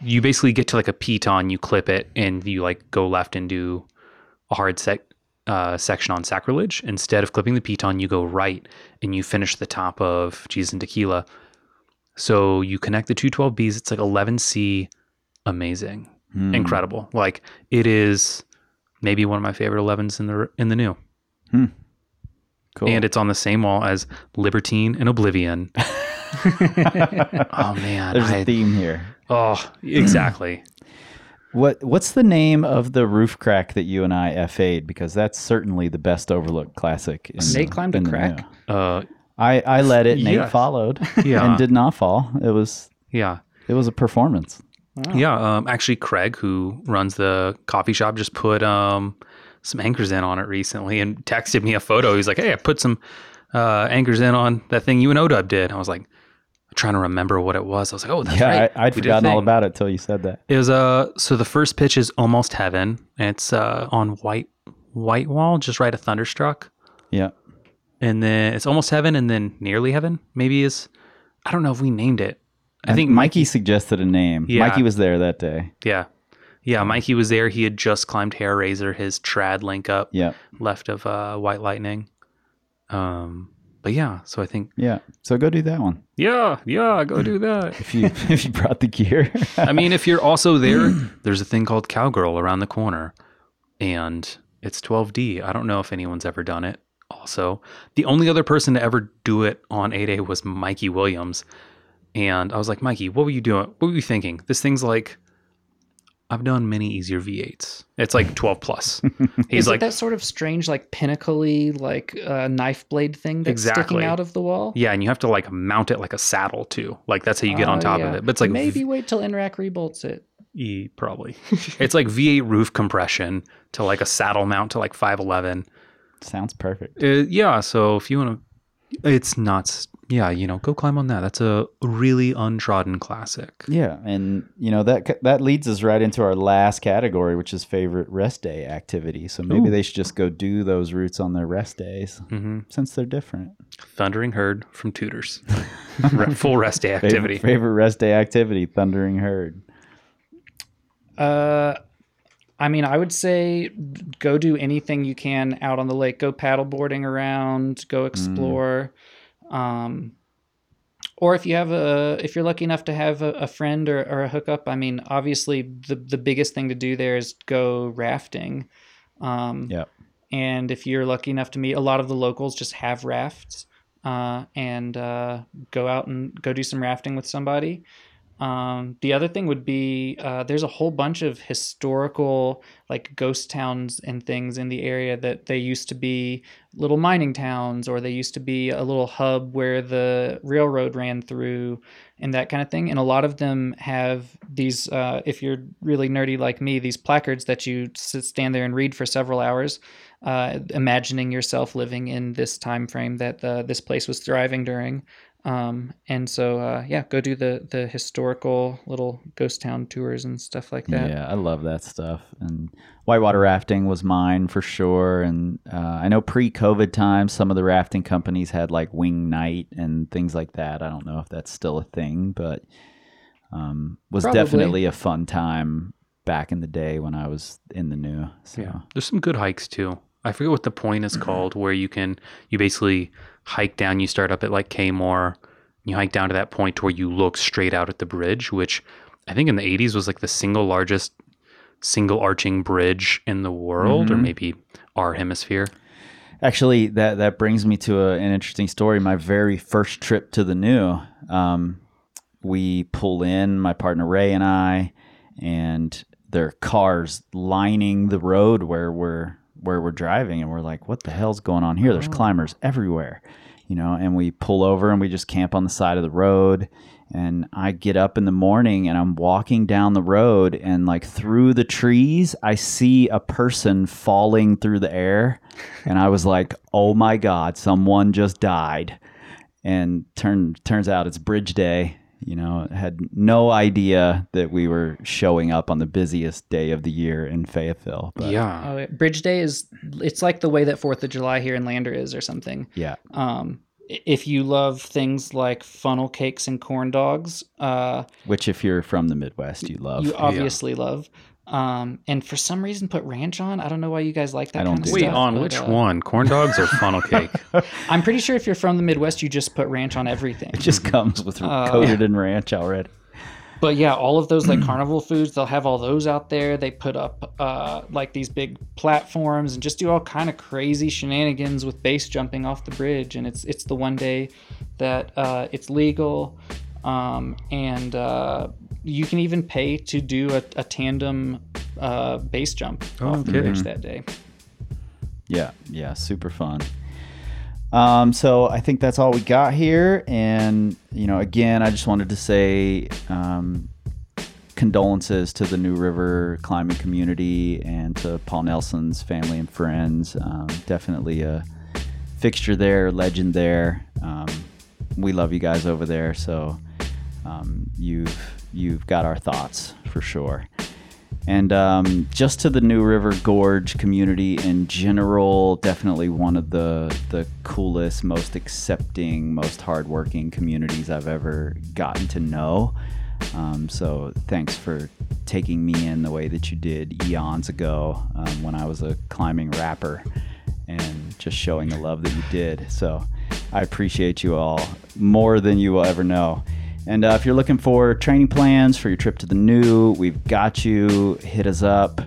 you basically get to like a piton, you clip it, and you like go left and do a hard sec uh, section on sacrilege. Instead of clipping the piton, you go right and you finish the top of Jesus and tequila. So you connect the two 12Bs. It's like 11C. Amazing, incredible. Like it is maybe one of my favorite 11s in the in the new Cool. and it's on the same wall as Libertine and Oblivion. oh man, There's I, a theme here. oh exactly. What What's the name of the roof crack that you and I FA'd? Because that's certainly the best overlooked classic. in Nate the- climbed a the crack? uh, I I let it. Nate followed. Yeah. and did not fall. It was yeah, it was a performance. Yeah. Um, actually, Craig, who runs the coffee shop, just put um some anchors in on it recently and texted me a photo. He's like, "Hey, I put some uh, anchors in on that thing you and Odub did." I was like, trying to remember what it was. I was like, "Oh, that's yeah, right." I, I'd We forgotten all about it till you said that. It was uh so the first pitch is almost heaven. It's uh on white white wall, just right of thunderstruck. Yeah. and then it's almost heaven and then nearly heaven maybe is i don't know if we named it i think Mikey suggested a name. Yeah. Mikey was there that day. yeah yeah mikey was there he had just climbed hair razor his trad link up Yeah. left of uh white lightning um but yeah so i think Yeah. So go do that one. yeah yeah go do that If you if you brought the gear. i mean if you're also there there's a thing called cowgirl around the corner and It's 12D. I don't know if anyone's ever done it. Also, the only other person to ever do it on 8A was Mikey Williams. And I was like, Mikey, what were you doing? What were you thinking? This thing's like, I've done many easier V8s. It's like 12 plus. He's Is like, it that sort of strange, like pinnacly, like uh, knife blade thing that's Exactly. sticking out of the wall? yeah, and you have to like mount it like a saddle too. Like that's how you get on Oh, top yeah. of it. But it's like maybe wait till NRAC rebolts it. E probably. it's like V8 roof compression to like a saddle mount to like 511. Sounds perfect. Uh, yeah, so if you want to, it's not. S- Yeah, you know, go climb on that. That's a really untrodden classic. Yeah, and you know that that leads us right into our last category, which is favorite rest day activity. So maybe Ooh. they should just go do those routes on their rest days, hmm since they're different. Thundering Herd from Tudor's. Full rest day activity. Favorite, favorite rest day activity: Thundering Herd. Uh, I mean, I would say go do anything you can out on the lake. Go paddleboarding around. Mm. Go explore. Um, or if you have a, if you're lucky enough to have a, a friend or, or a hookup, I mean, obviously the the biggest thing to do there is go rafting. Um, Yep. And if you're lucky enough to meet a lot of the locals, just have rafts uh, and uh, go out and go do some rafting with somebody. Um, the other thing would be uh, there's a whole bunch of historical like ghost towns and things in the area that they used to be little mining towns or they used to be a little hub where the railroad ran through and that kind of thing. And a lot of them have these, uh, if you're really nerdy like me, these placards that you stand there and read for several hours, uh, imagining yourself living in this time frame that uh, this place was thriving during. Um, and so, uh, yeah, go do the the historical little ghost town tours and stuff like that. Yeah, I love that stuff. And whitewater rafting was mine for sure. And uh, I know pre-COVID times, some of the rafting companies had like wing night and things like that. I don't know if that's still a thing, but um, was Probably. definitely a fun time back in the day when I was in the new. So. Yeah. There's some good hikes too. I forget what the point is called where you can you basically hike down, you start up at like Kaymoor, you hike down to that point to where you look straight out at the bridge, which I think in the 80s was like the single largest single arching bridge in the world or Mhm. maybe our hemisphere. Actually, that that brings me to a, an interesting story. My very first trip to the new, um, we pull in my partner Ray and I, and there are cars lining the road where we're where we're driving, and we're like, "What the hell's going on here?" There's climbers everywhere, you know. And we pull over and we just camp on the side of the road. And I get up in the morning and I'm walking down the road, and like through the trees, I see a person falling through the air. And I was like, oh my God, someone just died. And turn, turns out it's Bridge Day. You know, had no idea that we were showing up on the busiest day of the year in Fayetteville. But yeah. Oh. Bridge Day is it's like the way that Fourth of July here in Lander is, or something. yeah. Um, if you love things like funnel cakes and corn dogs, uh, Which, if you're from the Midwest, you love. you obviously love. Um, and for some reason, put ranch on. I don't know why you guys like that I don't kind of Wait, stuff. on but, which uh, one? Corn dogs or funnel cake? I'm pretty sure if you're from the Midwest, you just put ranch on everything. it just comes with Uh, coated in ranch already. But yeah, all of those like carnival foods, they'll have all those out there. They put up uh, like these big platforms and just do all kind of crazy shenanigans with base jumping off the bridge. And it's it's the one day that uh, it's legal, um, and uh, you can even pay to do a, a tandem uh, base jump Oh, off the kidding. bridge that day. Yeah, yeah, super fun. Um, so I think that's all we got here, and you know, again, I just wanted to say um, condolences to the New River climbing community and to Paul Nelson's family and friends. Um, definitely a fixture there, legend there. Um, we love you guys over there, so um, you've you've got our thoughts for sure. And um, just to the New River Gorge community in general, definitely one of the the coolest, most accepting, most hardworking communities I've ever gotten to know. Um, so thanks for taking me in the way that you did eons ago um, when I was a climbing rapper and just showing the love that you did. So I appreciate you all more than you will ever know. And uh, if you're looking for training plans for your trip to the new, we've got you. Hit us up.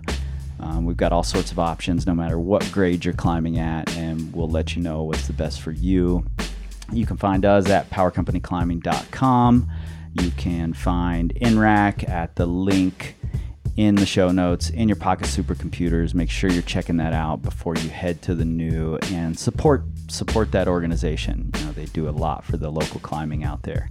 Um, we've got all sorts of options no matter what grade you're climbing at, and we'll let you know what's the best for you. You can find us at powercompanyclimbing.com. You can find NRAC at the link in the show notes in your pocket supercomputers. Make sure you're checking that out before you head to the new and support support that organization. You know, they do a lot for the local climbing out there.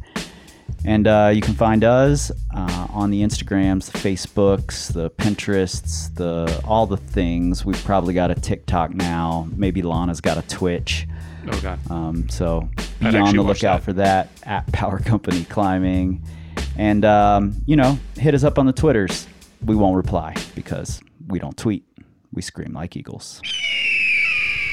And uh, you can find us uh, on the Instagrams, the Facebooks, the Pinterests, the all the things. We've probably got a TikTok now. Maybe Lana's got a Twitch. Oh God. Um, so be I'd on the lookout that. for that at Power Company Climbing, and um, you know, hit us up on the Twitters. We won't reply because we don't tweet. We scream like eagles.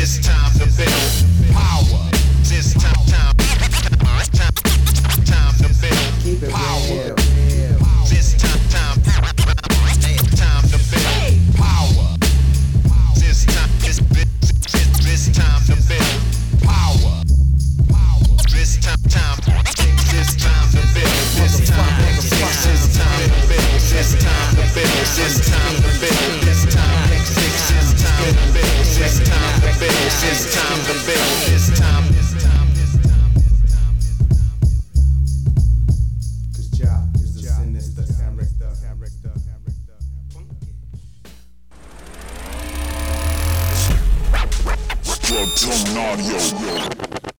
this time to build. It's time to build. It's time. Cause job is the sin. It's the